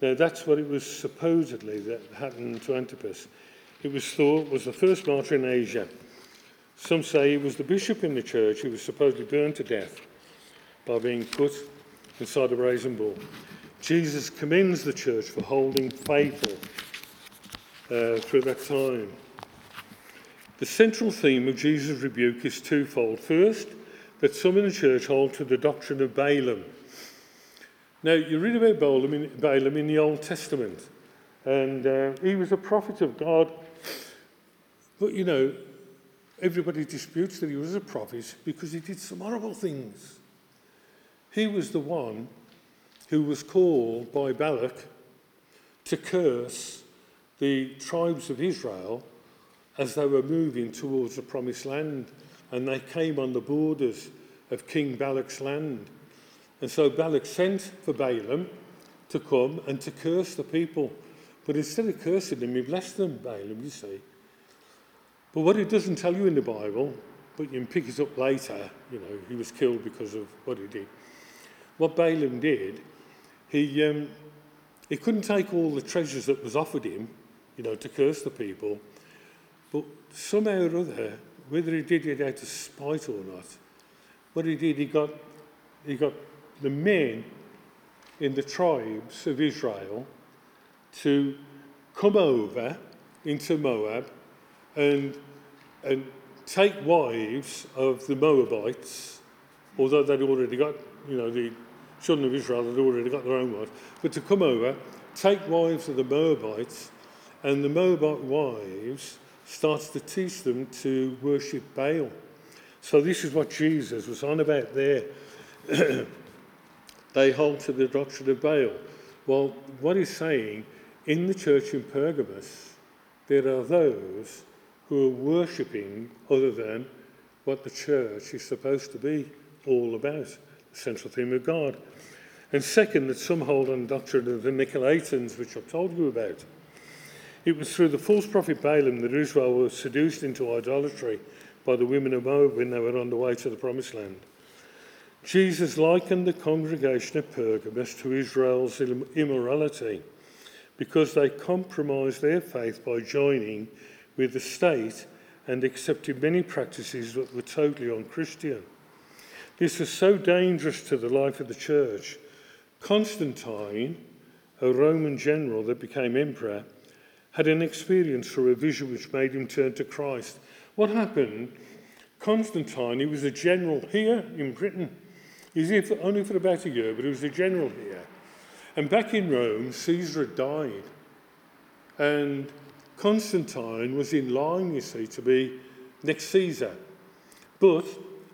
Now, that's what it was supposedly that happened to Antipas. It was thought was the first martyr in Asia. Some say it was the bishop in the church who was supposedly burned to death by being put inside a brazen bull. Jesus commends the church for holding faithful uh, through that time. The central theme of Jesus' rebuke is twofold. First, that some in the church hold to the doctrine of Balaam. Now, you read about Balaam in, Balaam in the Old Testament, and uh, he was a prophet of God. But, you know, everybody disputes that he was a prophet because he did some horrible things. He was the one who was called by Balak to curse the tribes of Israel as they were moving towards the promised land. And they came on the borders of King Balak's land. And so Balak sent for Balaam to come and to curse the people. But instead of cursing them, he blessed them, Balaam, you see. But what it doesn't tell you in the Bible, but you can pick it up later, you know, he was killed because of what he did. What Balaam did, he, um, he couldn't take all the treasures that was offered him, you know, to curse the people, but somehow or other, whether he did it out of spite or not, what he did, he got, he got the men in the tribes of Israel to come over into Moab and, and take wives of the Moabites, although they'd already got, you know, the children of Israel had already got their own wives, but to come over, take wives of the Moabites, and the Moabite wives started to teach them to worship Baal. So this is what Jesus was on about there. they hold to the doctrine of Baal. Well, what he's saying, in the church in Pergamos, there are those who are worshipping other than what the church is supposed to be all about, central theme of God. And second, that some hold on the doctrine of the Nicolaitans, which I've told you about. It was through the false prophet Balaam that Israel was seduced into idolatry by the women of Moab when they were on the way to the promised land. Jesus likened the congregation of Pergamos to Israel's immorality because they compromised their faith by joining with the state and accepted many practices that were totally unchristian. This was so dangerous to the life of the church. Constantine, a Roman general that became emperor, had an experience through a vision which made him turn to Christ. What happened? Constantine, he was a general here in Britain. He was here for, only for about a year, but he was a general here. And back in Rome, Caesar had died. And Constantine was in line, you see, to be next Caesar. But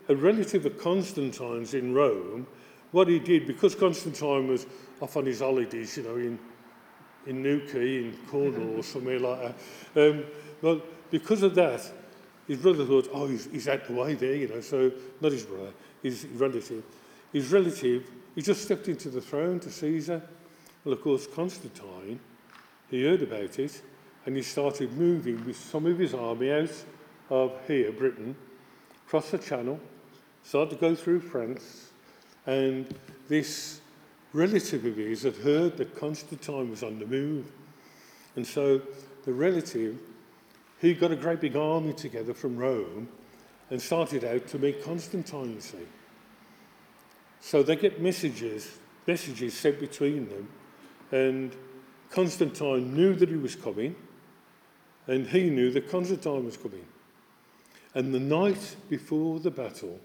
a relative of Constantine's in Rome, what he did, because Constantine was off on his holidays, you know, in in Newquay, in Cornwall, or somewhere like that. Um, well, because of that, his brother thought, oh, he's, he's out the way there, you know, so not his brother, his relative. His relative, he just stepped into the throne to Caesar. Well, of course, Constantine, he heard about it, and he started moving with some of his army out of here, Britain, across the channel, started to go through France, and this relative of his had heard that Constantine was on the move. And so the relative, he got a great big army together from Rome and started out to meet Constantine, see. So they get messages, messages sent between them, and Constantine knew that he was coming, and he knew that Constantine was coming. And the night before the battle,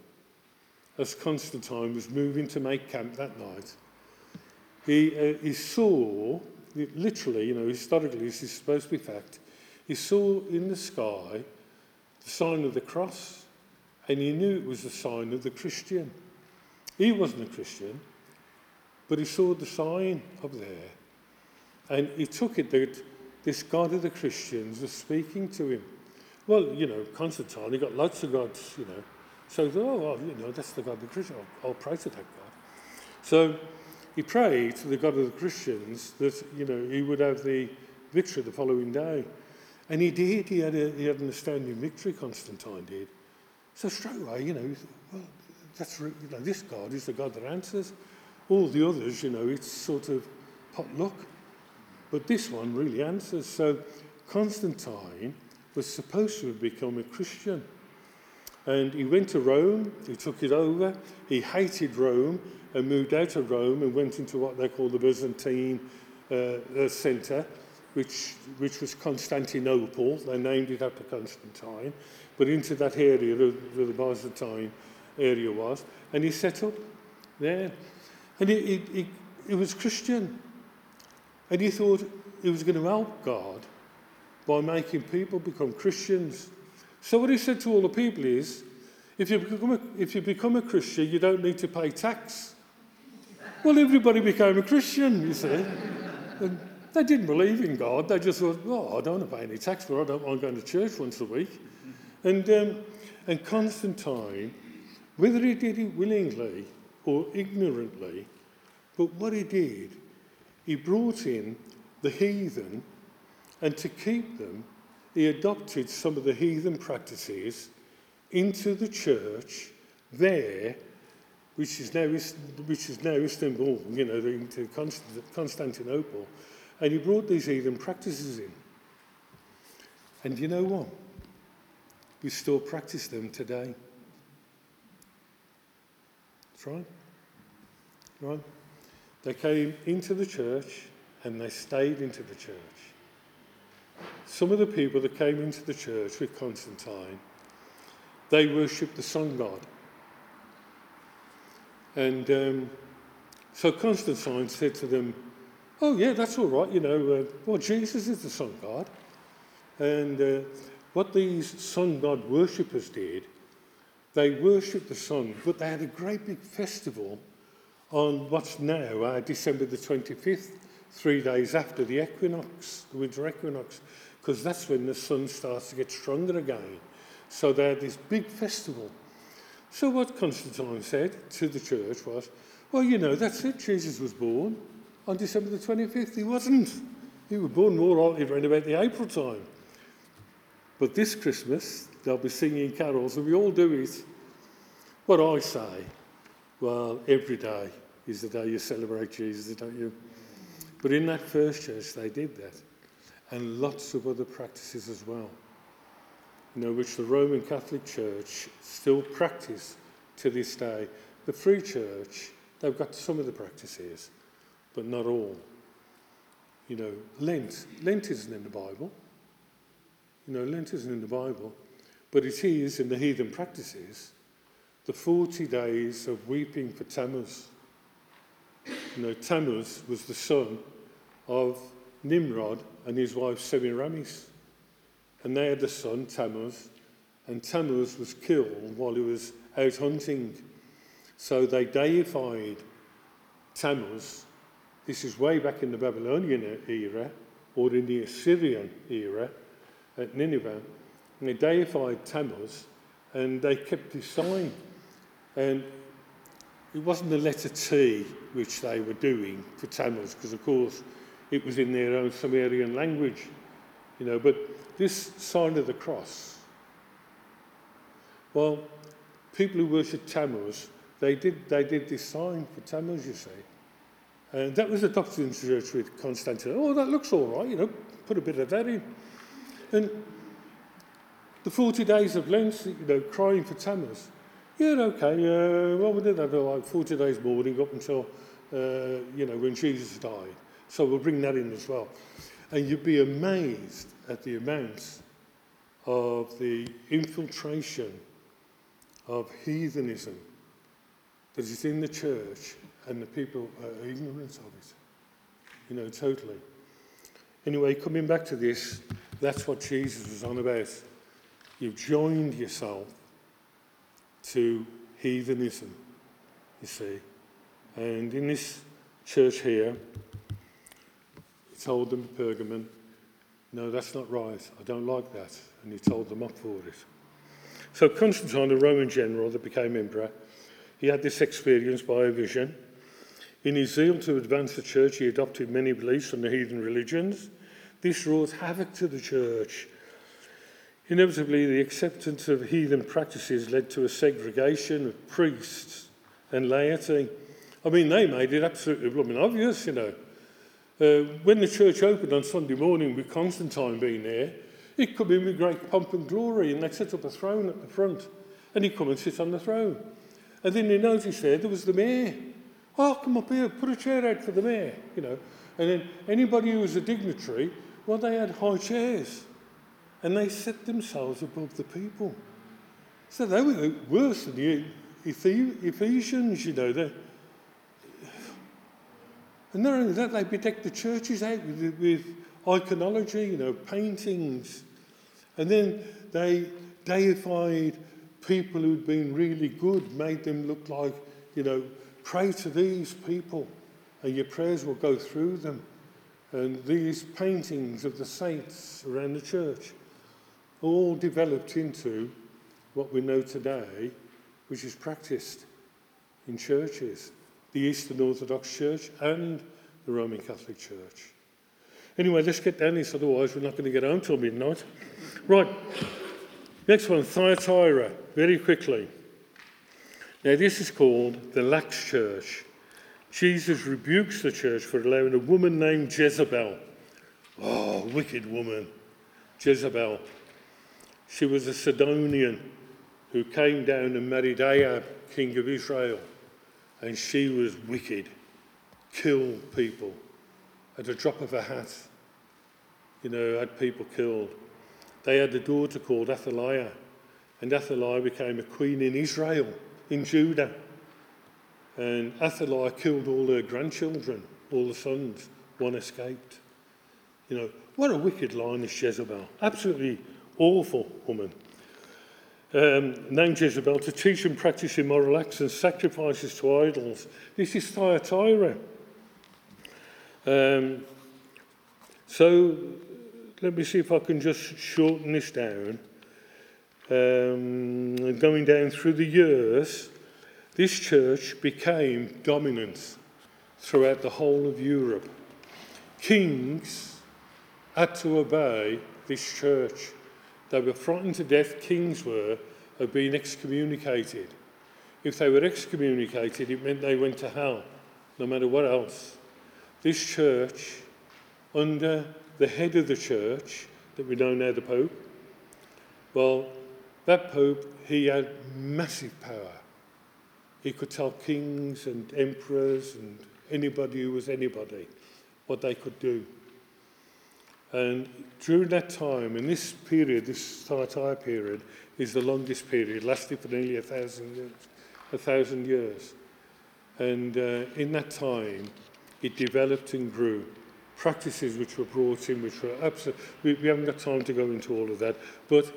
as Constantine was moving to make camp that night, he, uh, he saw, literally, you know, historically, this is supposed to be fact, he saw in the sky the sign of the cross, and he knew it was the sign of the Christian. He wasn't a Christian, but he saw the sign up there. And he took it that this God of the Christians was speaking to him. Well, you know, Constantine, he got lots of gods, you know. So, oh, well, you know, that's the God of the Christians. I'll, I'll pray to that God. So he prayed to the God of the Christians that, you know, he would have the victory the following day. And he did. He had, a, he had an astounding victory, Constantine did. So straight away, you know, well, that's, you know, this God is the God that answers. All the others, you know, it's sort of pot luck. But this one really answers. So Constantine was supposed to have become a Christian. And he went to Rome, he took it over, he hated Rome and moved out of Rome and went into what they call the Byzantine uh, uh, centre, which, which was Constantinople. They named it after Constantine, but into that area of the Byzantine area was, and he set up there. And he, he, he, he was Christian. And he thought he was going to help God by making people become Christians. So what he said to all the people is, if you become a, if you become a Christian, you don't need to pay tax. Well, everybody became a Christian, you see. And they didn't believe in God. They just thought, well, I don't want to pay any tax for it. I don't mind going to church once a week. And, um, and Constantine, whether he did it willingly or ignorantly, but what he did, he brought in the heathen, and to keep them, he adopted some of the heathen practices into the church there, which is now, which is now Istanbul, you know, into Constantinople, and he brought these heathen practices in. And you know what? We still practice them today. That's right. Right? They came into the church and they stayed into the church. Some of the people that came into the church with Constantine, they worshipped the sun god. And um, so Constantine said to them, Oh, yeah, that's all right, you know, uh, well, Jesus is the sun god. And uh, what these sun god worshippers did, they worshipped the sun, but they had a great big festival on what's now uh, December the 25th, three days after the equinox, the winter equinox, because that's when the sun starts to get stronger again. So they had this big festival. So what Constantine said to the church was, well, you know, that's it, Jesus was born on December the 25th. He wasn't. He was born more likely around about the April time. But this Christmas, they'll be singing carols, and we all do it. What I say, well, every day is the day you celebrate Jesus, don't you? But in that first church, they did that. And lots of other practices as well, you know, which the Roman Catholic Church still practice to this day. The Free Church, they've got some of the practices, but not all. You know, Lent, Lent isn't in the Bible. You know, Lent isn't in the Bible, but it is in the heathen practices the 40 days of weeping for Tammuz. Know, Tammuz was the son of Nimrod and his wife Semiramis. And they had a son, Tammuz, and Tammuz was killed while he was out hunting. So they deified Tammuz. This is way back in the Babylonian era or in the Assyrian era at Nineveh. And they deified Tammuz and they kept his sign and it wasn't the letter T which they were doing for Tammuz, because of course it was in their own Sumerian language, you know, but this sign of the cross, well, people who worship Tammuz, they did, they did this sign for Tammuz, you see. And that was adopted in church with Constantine. Oh, that looks all right, you know, put a bit of that in. And the 40 days of Lent, you know, crying for Tammuz, yeah, okay. Uh, well, we did that for like 40 days mourning up until, uh, you know, when Jesus died. So we'll bring that in as well. And you'd be amazed at the amounts of the infiltration of heathenism that is in the church and the people are ignorant of it. You know, totally. Anyway, coming back to this, that's what Jesus was on about. You've joined yourself to heathenism, you see. And in this church here, he told them, Pergamon, no, that's not right. I don't like that. And he told them up for it. So Constantine, the Roman general that became emperor, he had this experience by a vision. In his zeal to advance the church, he adopted many beliefs from the heathen religions. This wrought havoc to the church Inevitably, the acceptance of heathen practices led to a segregation of priests and laity. I mean, they made it absolutely blooming obvious, you know. Uh, when the church opened on Sunday morning with Constantine being there, he'd come in with great pomp and glory and they'd set up a throne at the front and he'd come and sit on the throne. And then they noticed there, there was the mayor. Oh, come up here, put a chair out for the mayor, you know. And then anybody who was a dignitary, well, they had high chairs and they set themselves above the people. So they were worse than the Ephesians, you know, and not only that, they bedecked the churches out with, with iconology, you know, paintings. And then they deified people who'd been really good, made them look like, you know, pray to these people and your prayers will go through them. And these paintings of the saints around the church all developed into what we know today, which is practiced in churches, the Eastern Orthodox Church and the Roman Catholic Church. Anyway, let's get down this, otherwise we're not going to get home till midnight. Right, next one, Thyatira, very quickly. Now, this is called the Lax Church. Jesus rebukes the church for allowing a woman named Jezebel. Oh, wicked woman, Jezebel. She was a Sidonian who came down and married Ahab, king of Israel. And she was wicked, killed people at a drop of a hat. You know, had people killed. They had a daughter called Athaliah, and Athaliah became a queen in Israel, in Judah. And Athaliah killed all her grandchildren, all the sons. One escaped. You know, what a wicked line is Jezebel. Absolutely awful woman. Um, named Jezebel to teach and practice immoral acts and sacrifices to idols. This is Thyatira. Um, so let me see if I can just shorten this down. Um, going down through the years, this church became dominant throughout the whole of Europe. Kings had to obey this church. They were frightened to death, kings were, of being excommunicated. If they were excommunicated, it meant they went to hell, no matter what else. This church, under the head of the church, that we know now the Pope, well, that Pope, he had massive power. He could tell kings and emperors and anybody who was anybody what they could do. And during that time, in this period, this Thyatira period, is the longest period, lasted for nearly a thousand years. A thousand years. And uh, in that time, it developed and grew. Practices which were brought in, which were absolutely, we, we haven't got time to go into all of that, but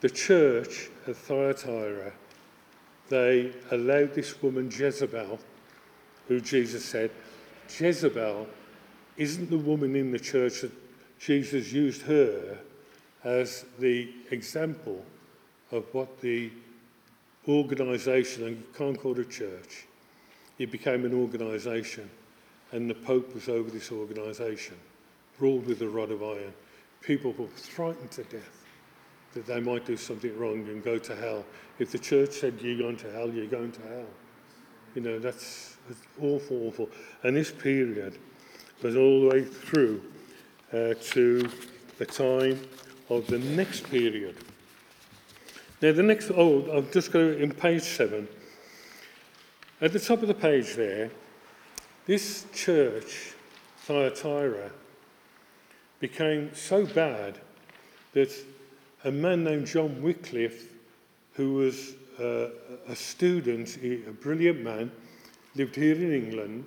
the church at Thyatira they allowed this woman Jezebel, who Jesus said, Jezebel isn't the woman in the church that Jesus used her as the example of what the organisation, and you can't call it a church, it became an organisation. And the Pope was over this organisation, ruled with a rod of iron. People were frightened to death that they might do something wrong and go to hell. If the church said you're going to hell, you're going to hell. You know, that's, that's awful, awful. And this period was all the way through uh, to the time of the next period. Now, the next, oh, I've just got in page seven. At the top of the page there, this church, Thyatira, became so bad that a man named John Wycliffe, who was uh, a student, a brilliant man, lived here in England,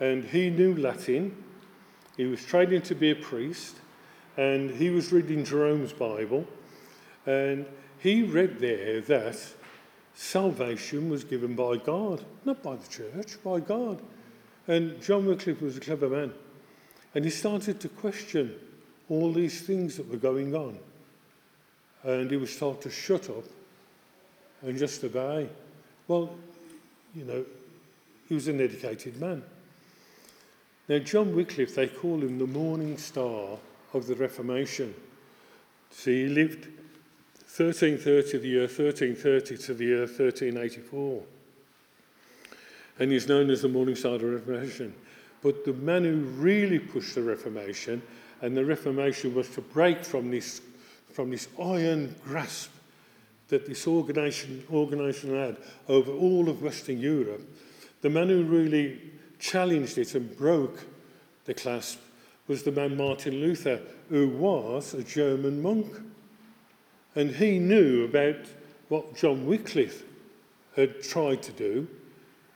and he knew Latin. He was training to be a priest, and he was reading Jerome's Bible, and he read there that salvation was given by God, not by the church, by God. And John Wycliffe was a clever man, and he started to question all these things that were going on and he was told to shut up and just obey. Well, you know, he was an educated man. Now, John Wycliffe, they call him the morning star of the Reformation. See, he lived 1330, to the year 1330 to the year 1384. And he's known as the morning star of the Reformation. But the man who really pushed the Reformation, and the Reformation was to break from this from this iron grasp that this organization, organization had over all of Western Europe, the man who really challenged it and broke the clasp was the man Martin Luther, who was a German monk. And he knew about what John Wycliffe had tried to do.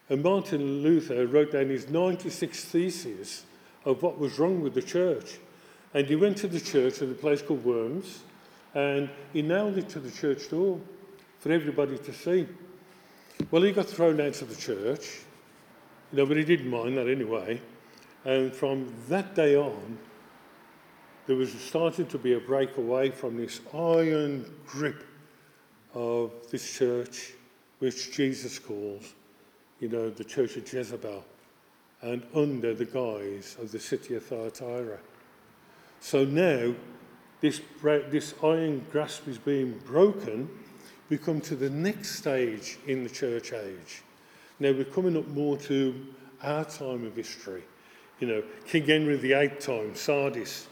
And Martin Luther wrote down his 96 theses of what was wrong with the church. And he went to the church at a place called Worms and he nailed it to the church door for everybody to see. Well, he got thrown out of the church, he didn't mind that anyway. And from that day on, there was starting to be a breakaway from this iron grip of this church, which Jesus calls, you know, the church of Jezebel, and under the guise of the city of Thyatira. So now, this, this iron grasp is being broken. We come to the next stage in the church age. Now, we're coming up more to our time of history. You know, King Henry VIII time, Sardis.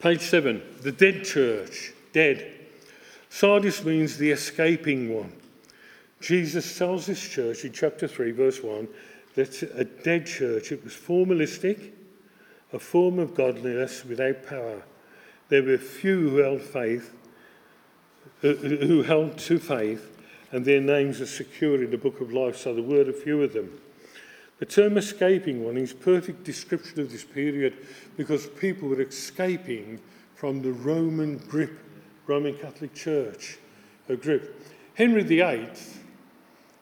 Page 7, the dead church, dead. Sardis means the escaping one. Jesus tells this church in chapter 3, verse 1, that a dead church, it was formalistic, a form of godliness without power. There were few who held faith, who held to faith, and their names are secure in the book of life, so there were a few of them. The term escaping one is perfect description of this period because people were escaping from the Roman grip, Roman Catholic Church a grip. Henry VIII,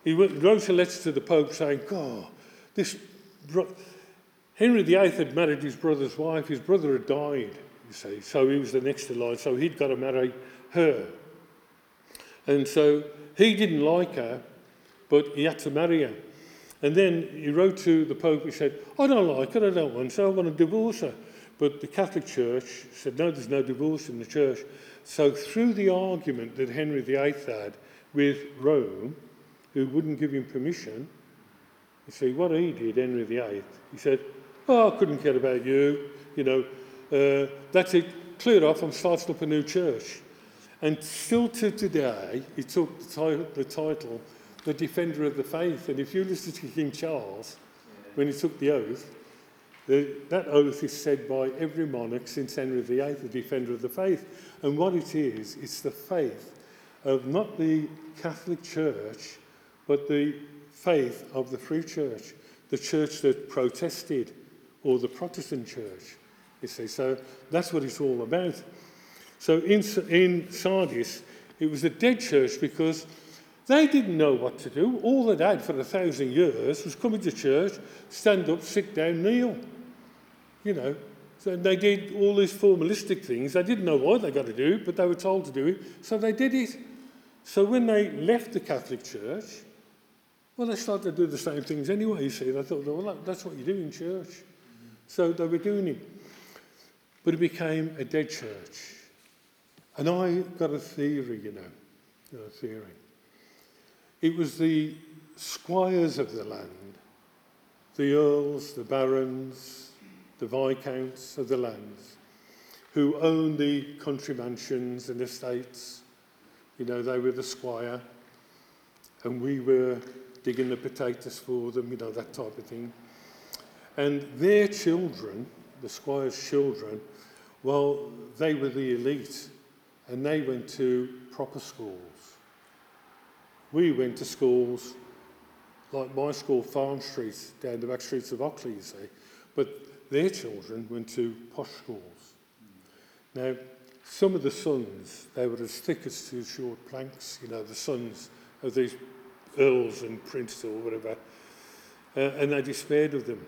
he wrote a letter to the Pope saying, God, this Henry VIII had married his brother's wife. His brother had died, you see, so he was the next in line, so he'd got to marry her. And so he didn't like her, but he had to marry her. And then he wrote to the Pope, he said, I don't like her, I don't want her, I want to divorce her. But the Catholic Church said, no, there's no divorce in the church. So through the argument that Henry VIII had with Rome, who wouldn't give him permission, you see, what he did, Henry VIII, he said, Oh, I couldn't care about you. You know, uh, that's it. Clear off. I'm starting up a new church. And still to today, he took the, the title, the Defender of the Faith. And if you listen to King Charles, when he took the oath, the, that oath is said by every monarch since Henry VIII, the Defender of the Faith. And what it is, it's the faith of not the Catholic Church, but the faith of the Free Church, the church that protested, or the Protestant church, you see. So that's what it's all about. So in, in Sardis, it was a dead church because they didn't know what to do. All they'd had for a thousand years was come into church, stand up, sit down, kneel. You know, so they did all these formalistic things. They didn't know what they got to do but they were told to do it, so they did it. So when they left the Catholic Church, well, they started to do the same things anyway, you see. They thought, well, that's what you do in church. So they were doing it. But it became a dead church. And I got a theory, you know, know a theory. It was the squires of the land, the earls, the barons, the viscounts of the lands, who owned the country mansions and estates. You know, they were the squire, and we were digging the potatoes for them, you know, that type of thing. And their children, the squire's children, well, they were the elite and they went to proper schools. We went to schools like my school, Farm Street, down the back streets of Ockley, you see. But their children went to posh schools. Now, some of the sons, they were as thick as two short planks, you know, the sons of these earls and princes or whatever, uh, and they despaired of them.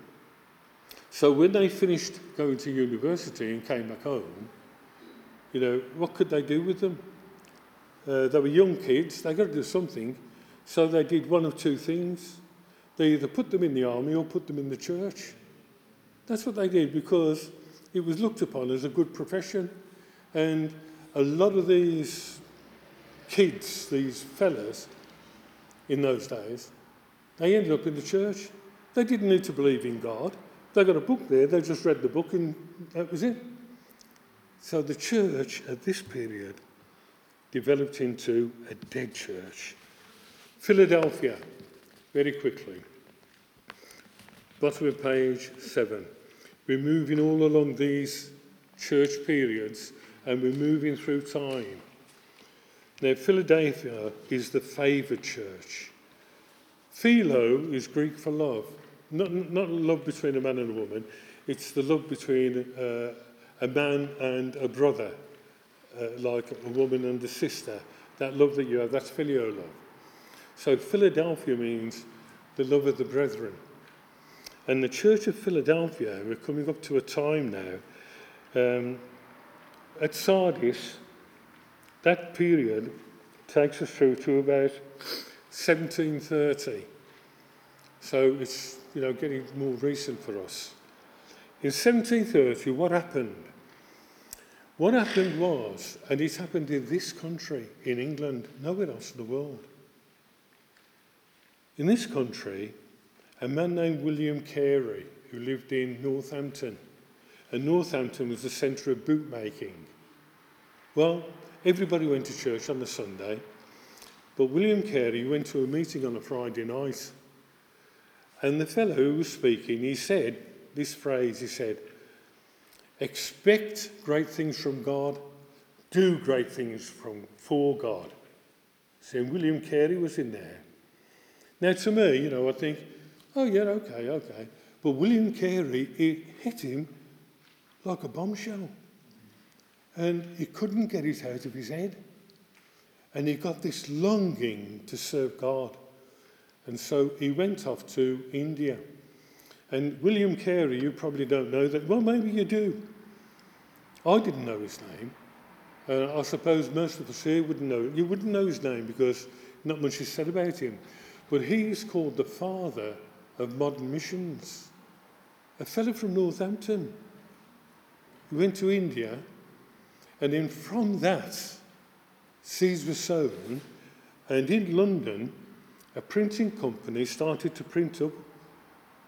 So when they finished going to university and came back home, you know, what could they do with them? Uh, they were young kids, they got to do something. So they did one of two things. They either put them in the army or put them in the church. That's what they did because it was looked upon as a good profession. And a lot of these kids, these fellas, in those days, they ended up in the church. They didn't need to believe in God. They got a book there, they just read the book and that was it. So the church at this period developed into a dead church. Philadelphia, very quickly. Bottom of page seven. We're moving all along these church periods and we're moving through time. Now, Philadelphia is the favoured church. Philo is Greek for love, not, not love between a man and a woman, it's the love between uh, a man and a brother, uh, like a woman and a sister. That love that you have, that's filial love. So Philadelphia means the love of the brethren. And the Church of Philadelphia, we're coming up to a time now, um, at Sardis, that period takes us through to about 1730. So it's, you know, getting more recent for us. In 1730, what happened? What happened was, and it happened in this country, in England, nowhere else in the world. In this country, a man named William Carey, who lived in Northampton, and Northampton was the centre of bootmaking. Well, everybody went to church on the Sunday, but William Carey went to a meeting on a Friday night. And the fellow who was speaking, he said this phrase, he said, expect great things from God, do great things from, for God. So William Carey was in there. Now to me, you know, I think, oh yeah, okay, okay. But William Carey, it hit him like a bombshell. And he couldn't get it out of his head. And he got this longing to serve God. And so he went off to India. And William Carey, you probably don't know that. Well, maybe you do. I didn't know his name. Uh, I suppose most of us here wouldn't know. You wouldn't know his name because not much is said about him. But he is called the father of modern missions. A fellow from Northampton. He went to India, and then from that, seeds were sown, and in London, a printing company started to print up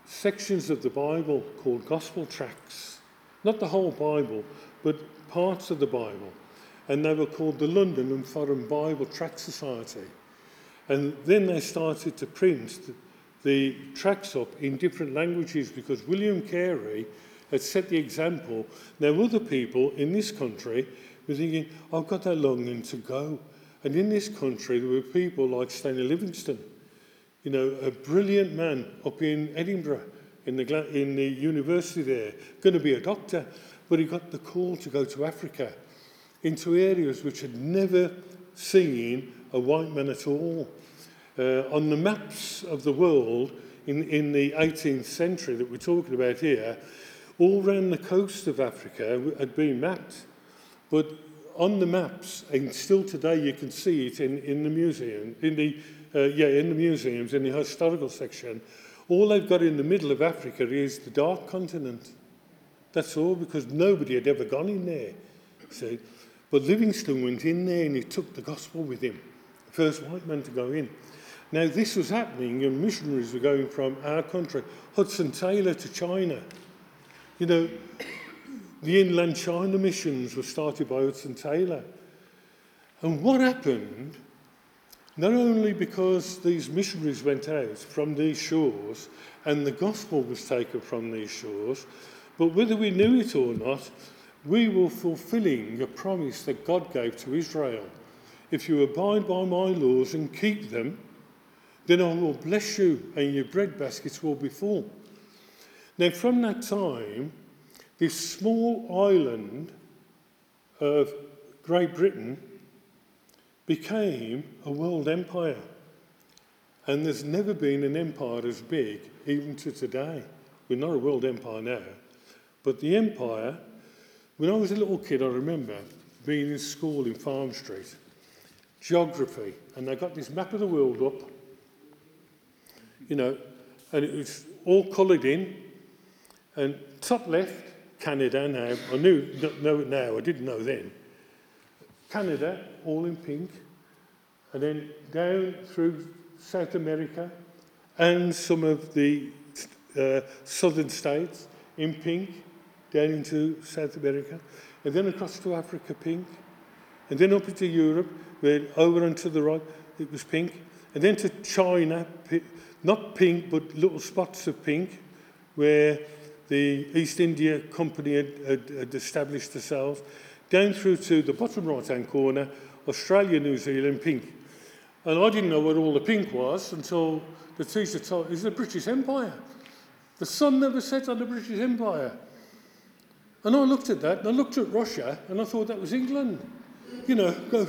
sections of the Bible called gospel tracts. Not the whole Bible, but parts of the Bible. And they were called the London and Foreign Bible Tract Society. And then they started to print the tracts up in different languages because William Carey had set the example. Now, other people in this country were thinking, I've got that longing to go. And in this country, there were people like Stanley Livingstone, you know, a brilliant man up in Edinburgh, in the, in the university there, going to be a doctor, but he got the call to go to Africa, into areas which had never seen a white man at all. Uh, on the maps of the world in, in the 18th century that we're talking about here, all around the coast of Africa had been mapped. But on the maps, and still today you can see it in, in the museum, in the uh, yeah, in the museums, in the historical section, all they've got in the middle of Africa is the dark continent. That's all, because nobody had ever gone in there. See? But Livingstone went in there and he took the gospel with him. First white man to go in. Now, this was happening, and missionaries were going from our country, Hudson Taylor, to China. You know, the inland China missions were started by Hudson Taylor. And what happened not only because these missionaries went out from these shores and the gospel was taken from these shores, but whether we knew it or not, we were fulfilling a promise that God gave to Israel. If you abide by my laws and keep them, then I will bless you and your bread baskets will be full. Now, from that time, this small island of Great Britain became a world empire. And there's never been an empire as big, even to today. We're not a world empire now. But the empire, when I was a little kid, I remember being in school in Farm Street, geography, and they got this map of the world up, you know, and it was all coloured in, and top left, Canada now. I knew, know it now, I didn't know then. Canada, all in pink, and then down through South America and some of the uh, southern states in pink, down into South America, and then across to Africa, pink, and then up into Europe, where over and to the right, it was pink, and then to China, not pink, but little spots of pink, where the East India Company had, had, had established themselves, down through to the bottom right-hand corner, Australia, New Zealand, pink. And I didn't know what all the pink was until the teacher told it's the British Empire. The sun never set on the British Empire. And I looked at that, and I looked at Russia, and I thought that was England. You know, go.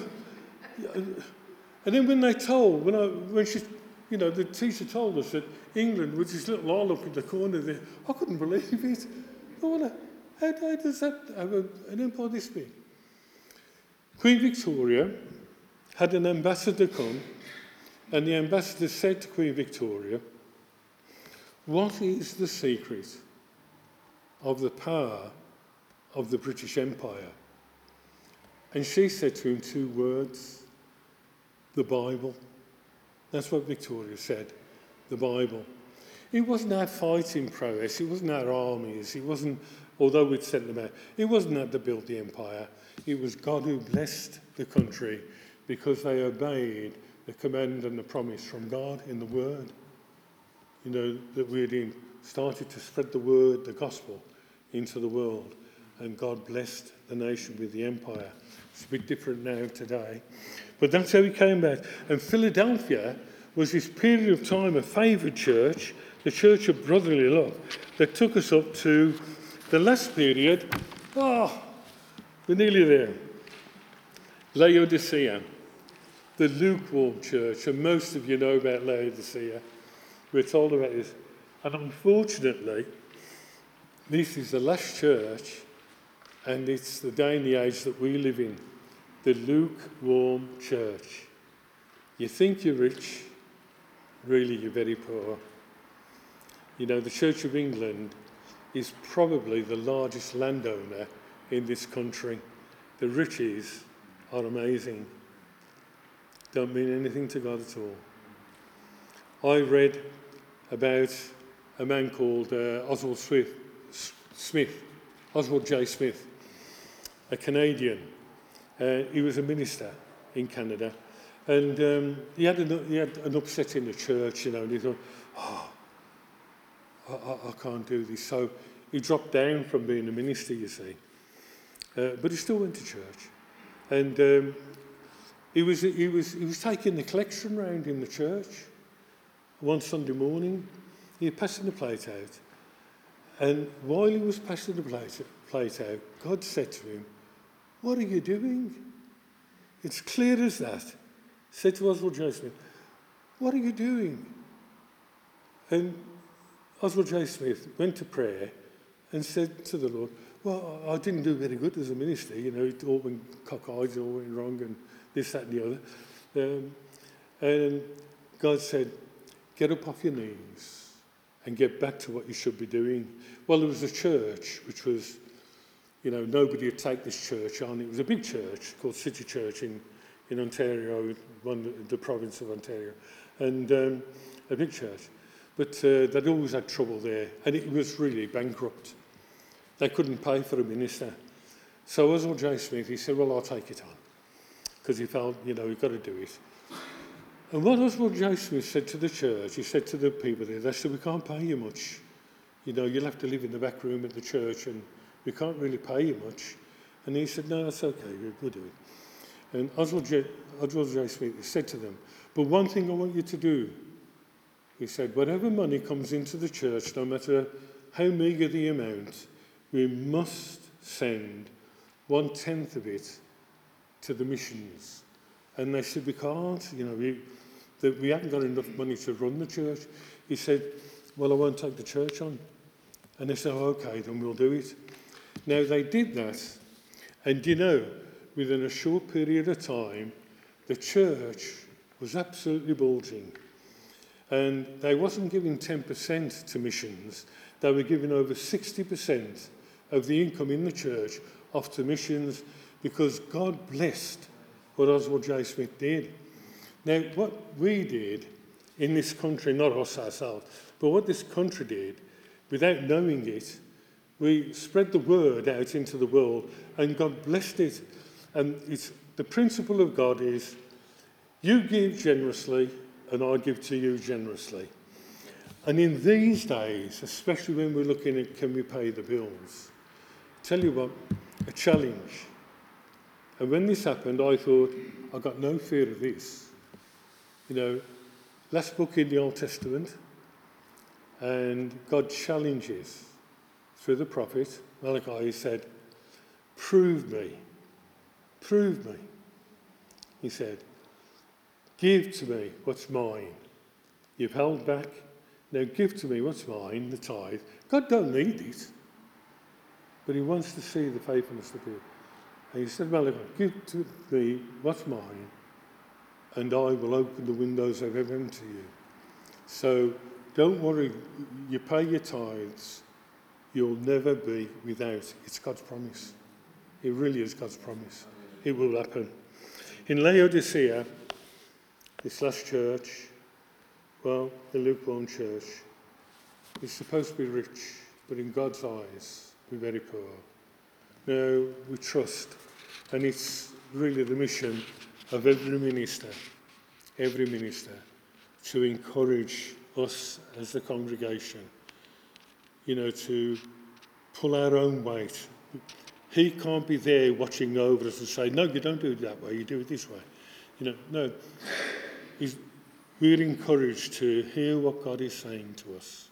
And then when they told, when I, when she, you know, the teacher told us that England was this little isle up in the corner there, I couldn't believe it. I wonder, how, how does that have an empire this big? Queen Victoria had an ambassador come, and the ambassador said to Queen Victoria, What is the secret of the power of the British Empire? And she said to him two words the Bible. That's what Victoria said the Bible. It wasn't our fighting prowess, it wasn't our armies, it wasn't, although we'd sent them out, it wasn't that that built the empire. It was God who blessed the country because they obeyed the command and the promise from God in the Word. You know, that we had started to spread the Word, the gospel, into the world. And God blessed the nation with the empire. It's a bit different now today. But that's how he came back. And Philadelphia was this period of time, a favoured church, the church of brotherly love, that took us up to the last period. Oh, we're nearly there. Laodicea, the lukewarm church, and most of you know about Laodicea. We're told about this. And unfortunately, this is the last church, and it's the day and the age that we live in the lukewarm church. You think you're rich, really you're very poor. You know, the Church of England is probably the largest landowner in this country. The riches are amazing. Don't mean anything to God at all. I read about a man called uh, Oswald Smith, Smith, Oswald J. Smith, a Canadian. Uh, he was a minister in Canada, and um, he, had an, he had an upset in the church, you know, and he thought, oh, I, I, can't do this. So he dropped down from being a minister, you see. Uh, but he still went to church. And um, he, was, he, was, he was taking the collection round in the church one Sunday morning. He was passing the plate out. And while he was passing the plate, plate out, God said to him, What are you doing? It's clear as that. He Said to Oswald. Smith, What are you doing? And Oswald J. Smith went to prayer and said to the Lord, well, I didn't do very good as a minister. You know, it all went cockeyed, all went wrong, and this, that, and the other. Um, and God said, get up off your knees and get back to what you should be doing. Well, there was a church which was, you know, nobody would take this church on. It was a big church called City Church in, in Ontario, one, the province of Ontario, and um, a big church. But uh, they'd always had trouble there, and it was really bankrupt. They couldn't pay for a minister. So Oswald J. Smith, he said, well, I'll take it on. Because he felt, you know, we've got to do it. And what Oswald J. Smith said to the church, he said to the people there, they said, we can't pay you much. You know, you'll have to live in the back room at the church and we can't really pay you much. And he said, no, that's okay, we'll do it. And Oswald J. Oswald said to them, but one thing I want you to do, he said, whatever money comes into the church, no matter how meagre the amount, we must send one tenth of it to the missions. And they said, we can't, you know, we, that we haven't got enough money to run the church. He said, well, I won't take the church on. And they said, oh, okay, then we'll do it. Now, they did that. And you know, within a short period of time, the church was absolutely bulging. And they wasn't giving 10% to missions. They were giving over 60% of the income in the church off to missions because God blessed what Oswald J. Smith did. Now, what we did in this country, not us ourselves, but what this country did, without knowing it, we spread the word out into the world and God blessed it. And it's, the principle of God is you give generously and I give to you generously. And in these days, especially when we're looking at can we pay the bills, Tell you what, a challenge. And when this happened, I thought, I've got no fear of this. You know, last book in the Old Testament, and God challenges through the prophet Malachi. He said, Prove me, prove me. He said, Give to me what's mine. You've held back. Now give to me what's mine, the tithe. God don't need it. But he wants to see the faithfulness of people. And he said, Malachi, give to me what's mine, and I will open the windows of heaven to you. So don't worry, you pay your tithes, you'll never be without. It's God's promise. It really is God's promise. It will happen. In Laodicea, this last church, well, the lukewarm church, is supposed to be rich, but in God's eyes, we're very poor. Now, we trust, and it's really the mission of every minister, every minister, to encourage us as the congregation, you know, to pull our own weight. He can't be there watching over us and say, no, you don't do it that way, you do it this way. You know, no. He's, we're encouraged to hear what God is saying to us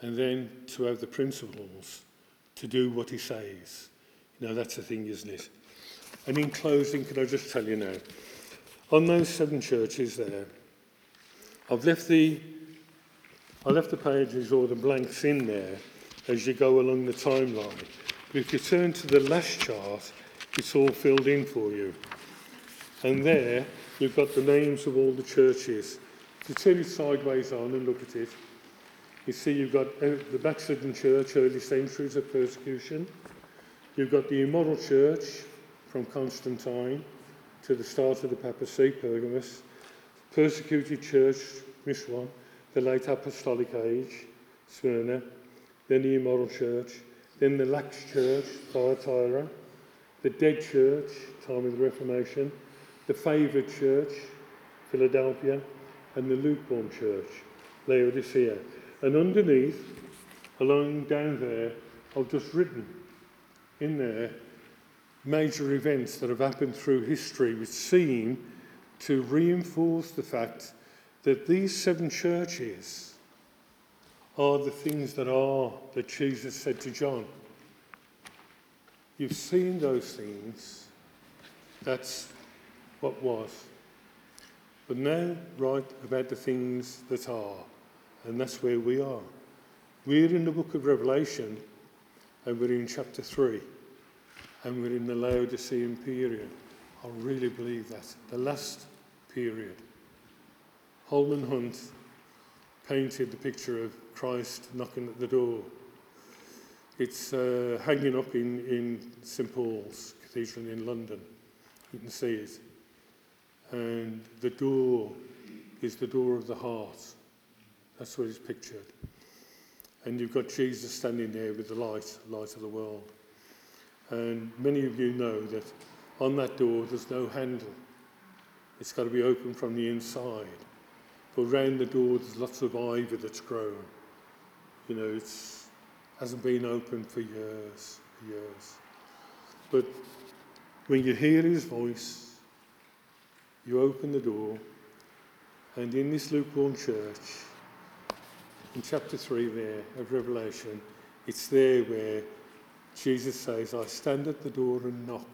and then to have the principles to do what he says. You know, that's the thing, isn't it? And in closing, can I just tell you now, on those seven churches there, I've left the, I left the pages or the blanks in there as you go along the timeline. But if you turn to the last chart, it's all filled in for you. And there, you've got the names of all the churches. If you turn it sideways on and look at it, you see you've got uh, the backslidden church, early centuries of persecution. You've got the immoral church from Constantine to the start of the papacy, Pergamus persecuted church, one, the late apostolic age, Smyrna, then the immoral church, then the lax church, Thyatira, the dead church, time of the Reformation, the favoured church, Philadelphia, and the lukewarm church, Laodicea. And underneath, along down there, I've just written in there major events that have happened through history which seem to reinforce the fact that these seven churches are the things that are that Jesus said to John. You've seen those things. That's what was. But now, write about the things that are. And that's where we are. We're in the book of Revelation, and we're in chapter 3, and we're in the Laodicean period. I really believe that. The last period. Holman Hunt painted the picture of Christ knocking at the door. It's uh, hanging up in, in St Paul's Cathedral in London. You can see it. And the door is the door of the heart. That's what it's pictured. And you've got Jesus standing there with the light, light of the world. And many of you know that on that door there's no handle. It's got to be opened from the inside. But round the door there's lots of ivy that's grown. You know, it hasn't been open for years, years. But when you hear his voice, you open the door, and in this lukewarm church, in chapter 3 there of Revelation, it's there where Jesus says, I stand at the door and knock.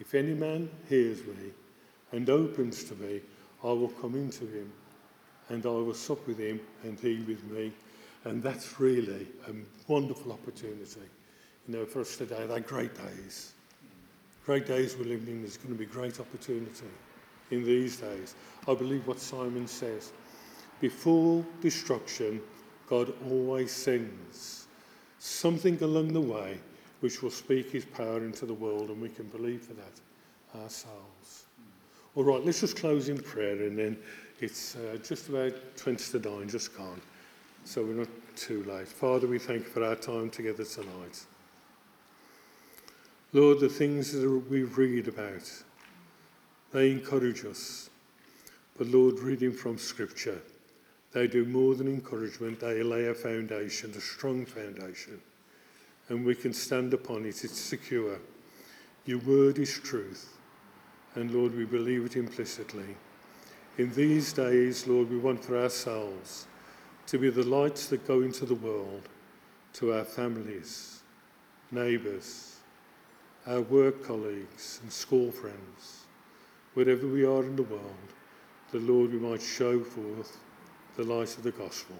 If any man hears me and opens to me, I will come into him and I will sup with him and he with me. And that's really a wonderful opportunity, you know, for us today. They're great days. Great days we're living in. There's going to be great opportunity in these days. I believe what Simon says. Before destruction, God always sends something along the way which will speak his power into the world, and we can believe for that ourselves. All right, let's just close in prayer, and then it's uh, just about 20 to 9, just gone. So we're not too late. Father, we thank you for our time together tonight. Lord, the things that we read about, they encourage us. But Lord, reading from Scripture, they do more than encouragement, they lay a foundation, a strong foundation. And we can stand upon it, it's secure. Your word is truth. And Lord, we believe it implicitly. In these days, Lord, we want for ourselves to be the lights that go into the world to our families, neighbours, our work colleagues, and school friends, wherever we are in the world, the Lord, we might show forth the light of the gospel.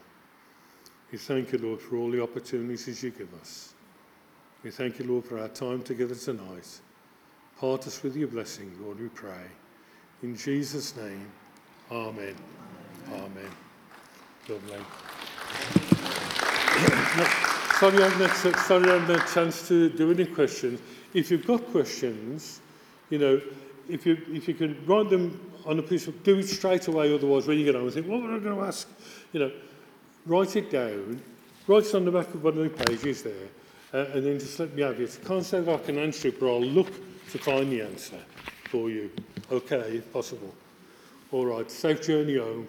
We thank you, Lord, for all the opportunities you give us. We thank you, Lord, for our time together tonight. Part us with your blessing, Lord, we pray. In Jesus' name, Amen. Amen. Lovely. sorry, I haven't sorry, I haven't had a chance to do any questions. If you've got questions, you know, if you if you can write them on a piece of, do it straight away. Otherwise, when you get home, and think, what am I going to ask? You know, write it down. Write it on the back of one of the pages there, uh, and then just let me have it. I can't say that I can answer it, but I'll look to find the answer for you. Okay, if possible. All right, safe journey home.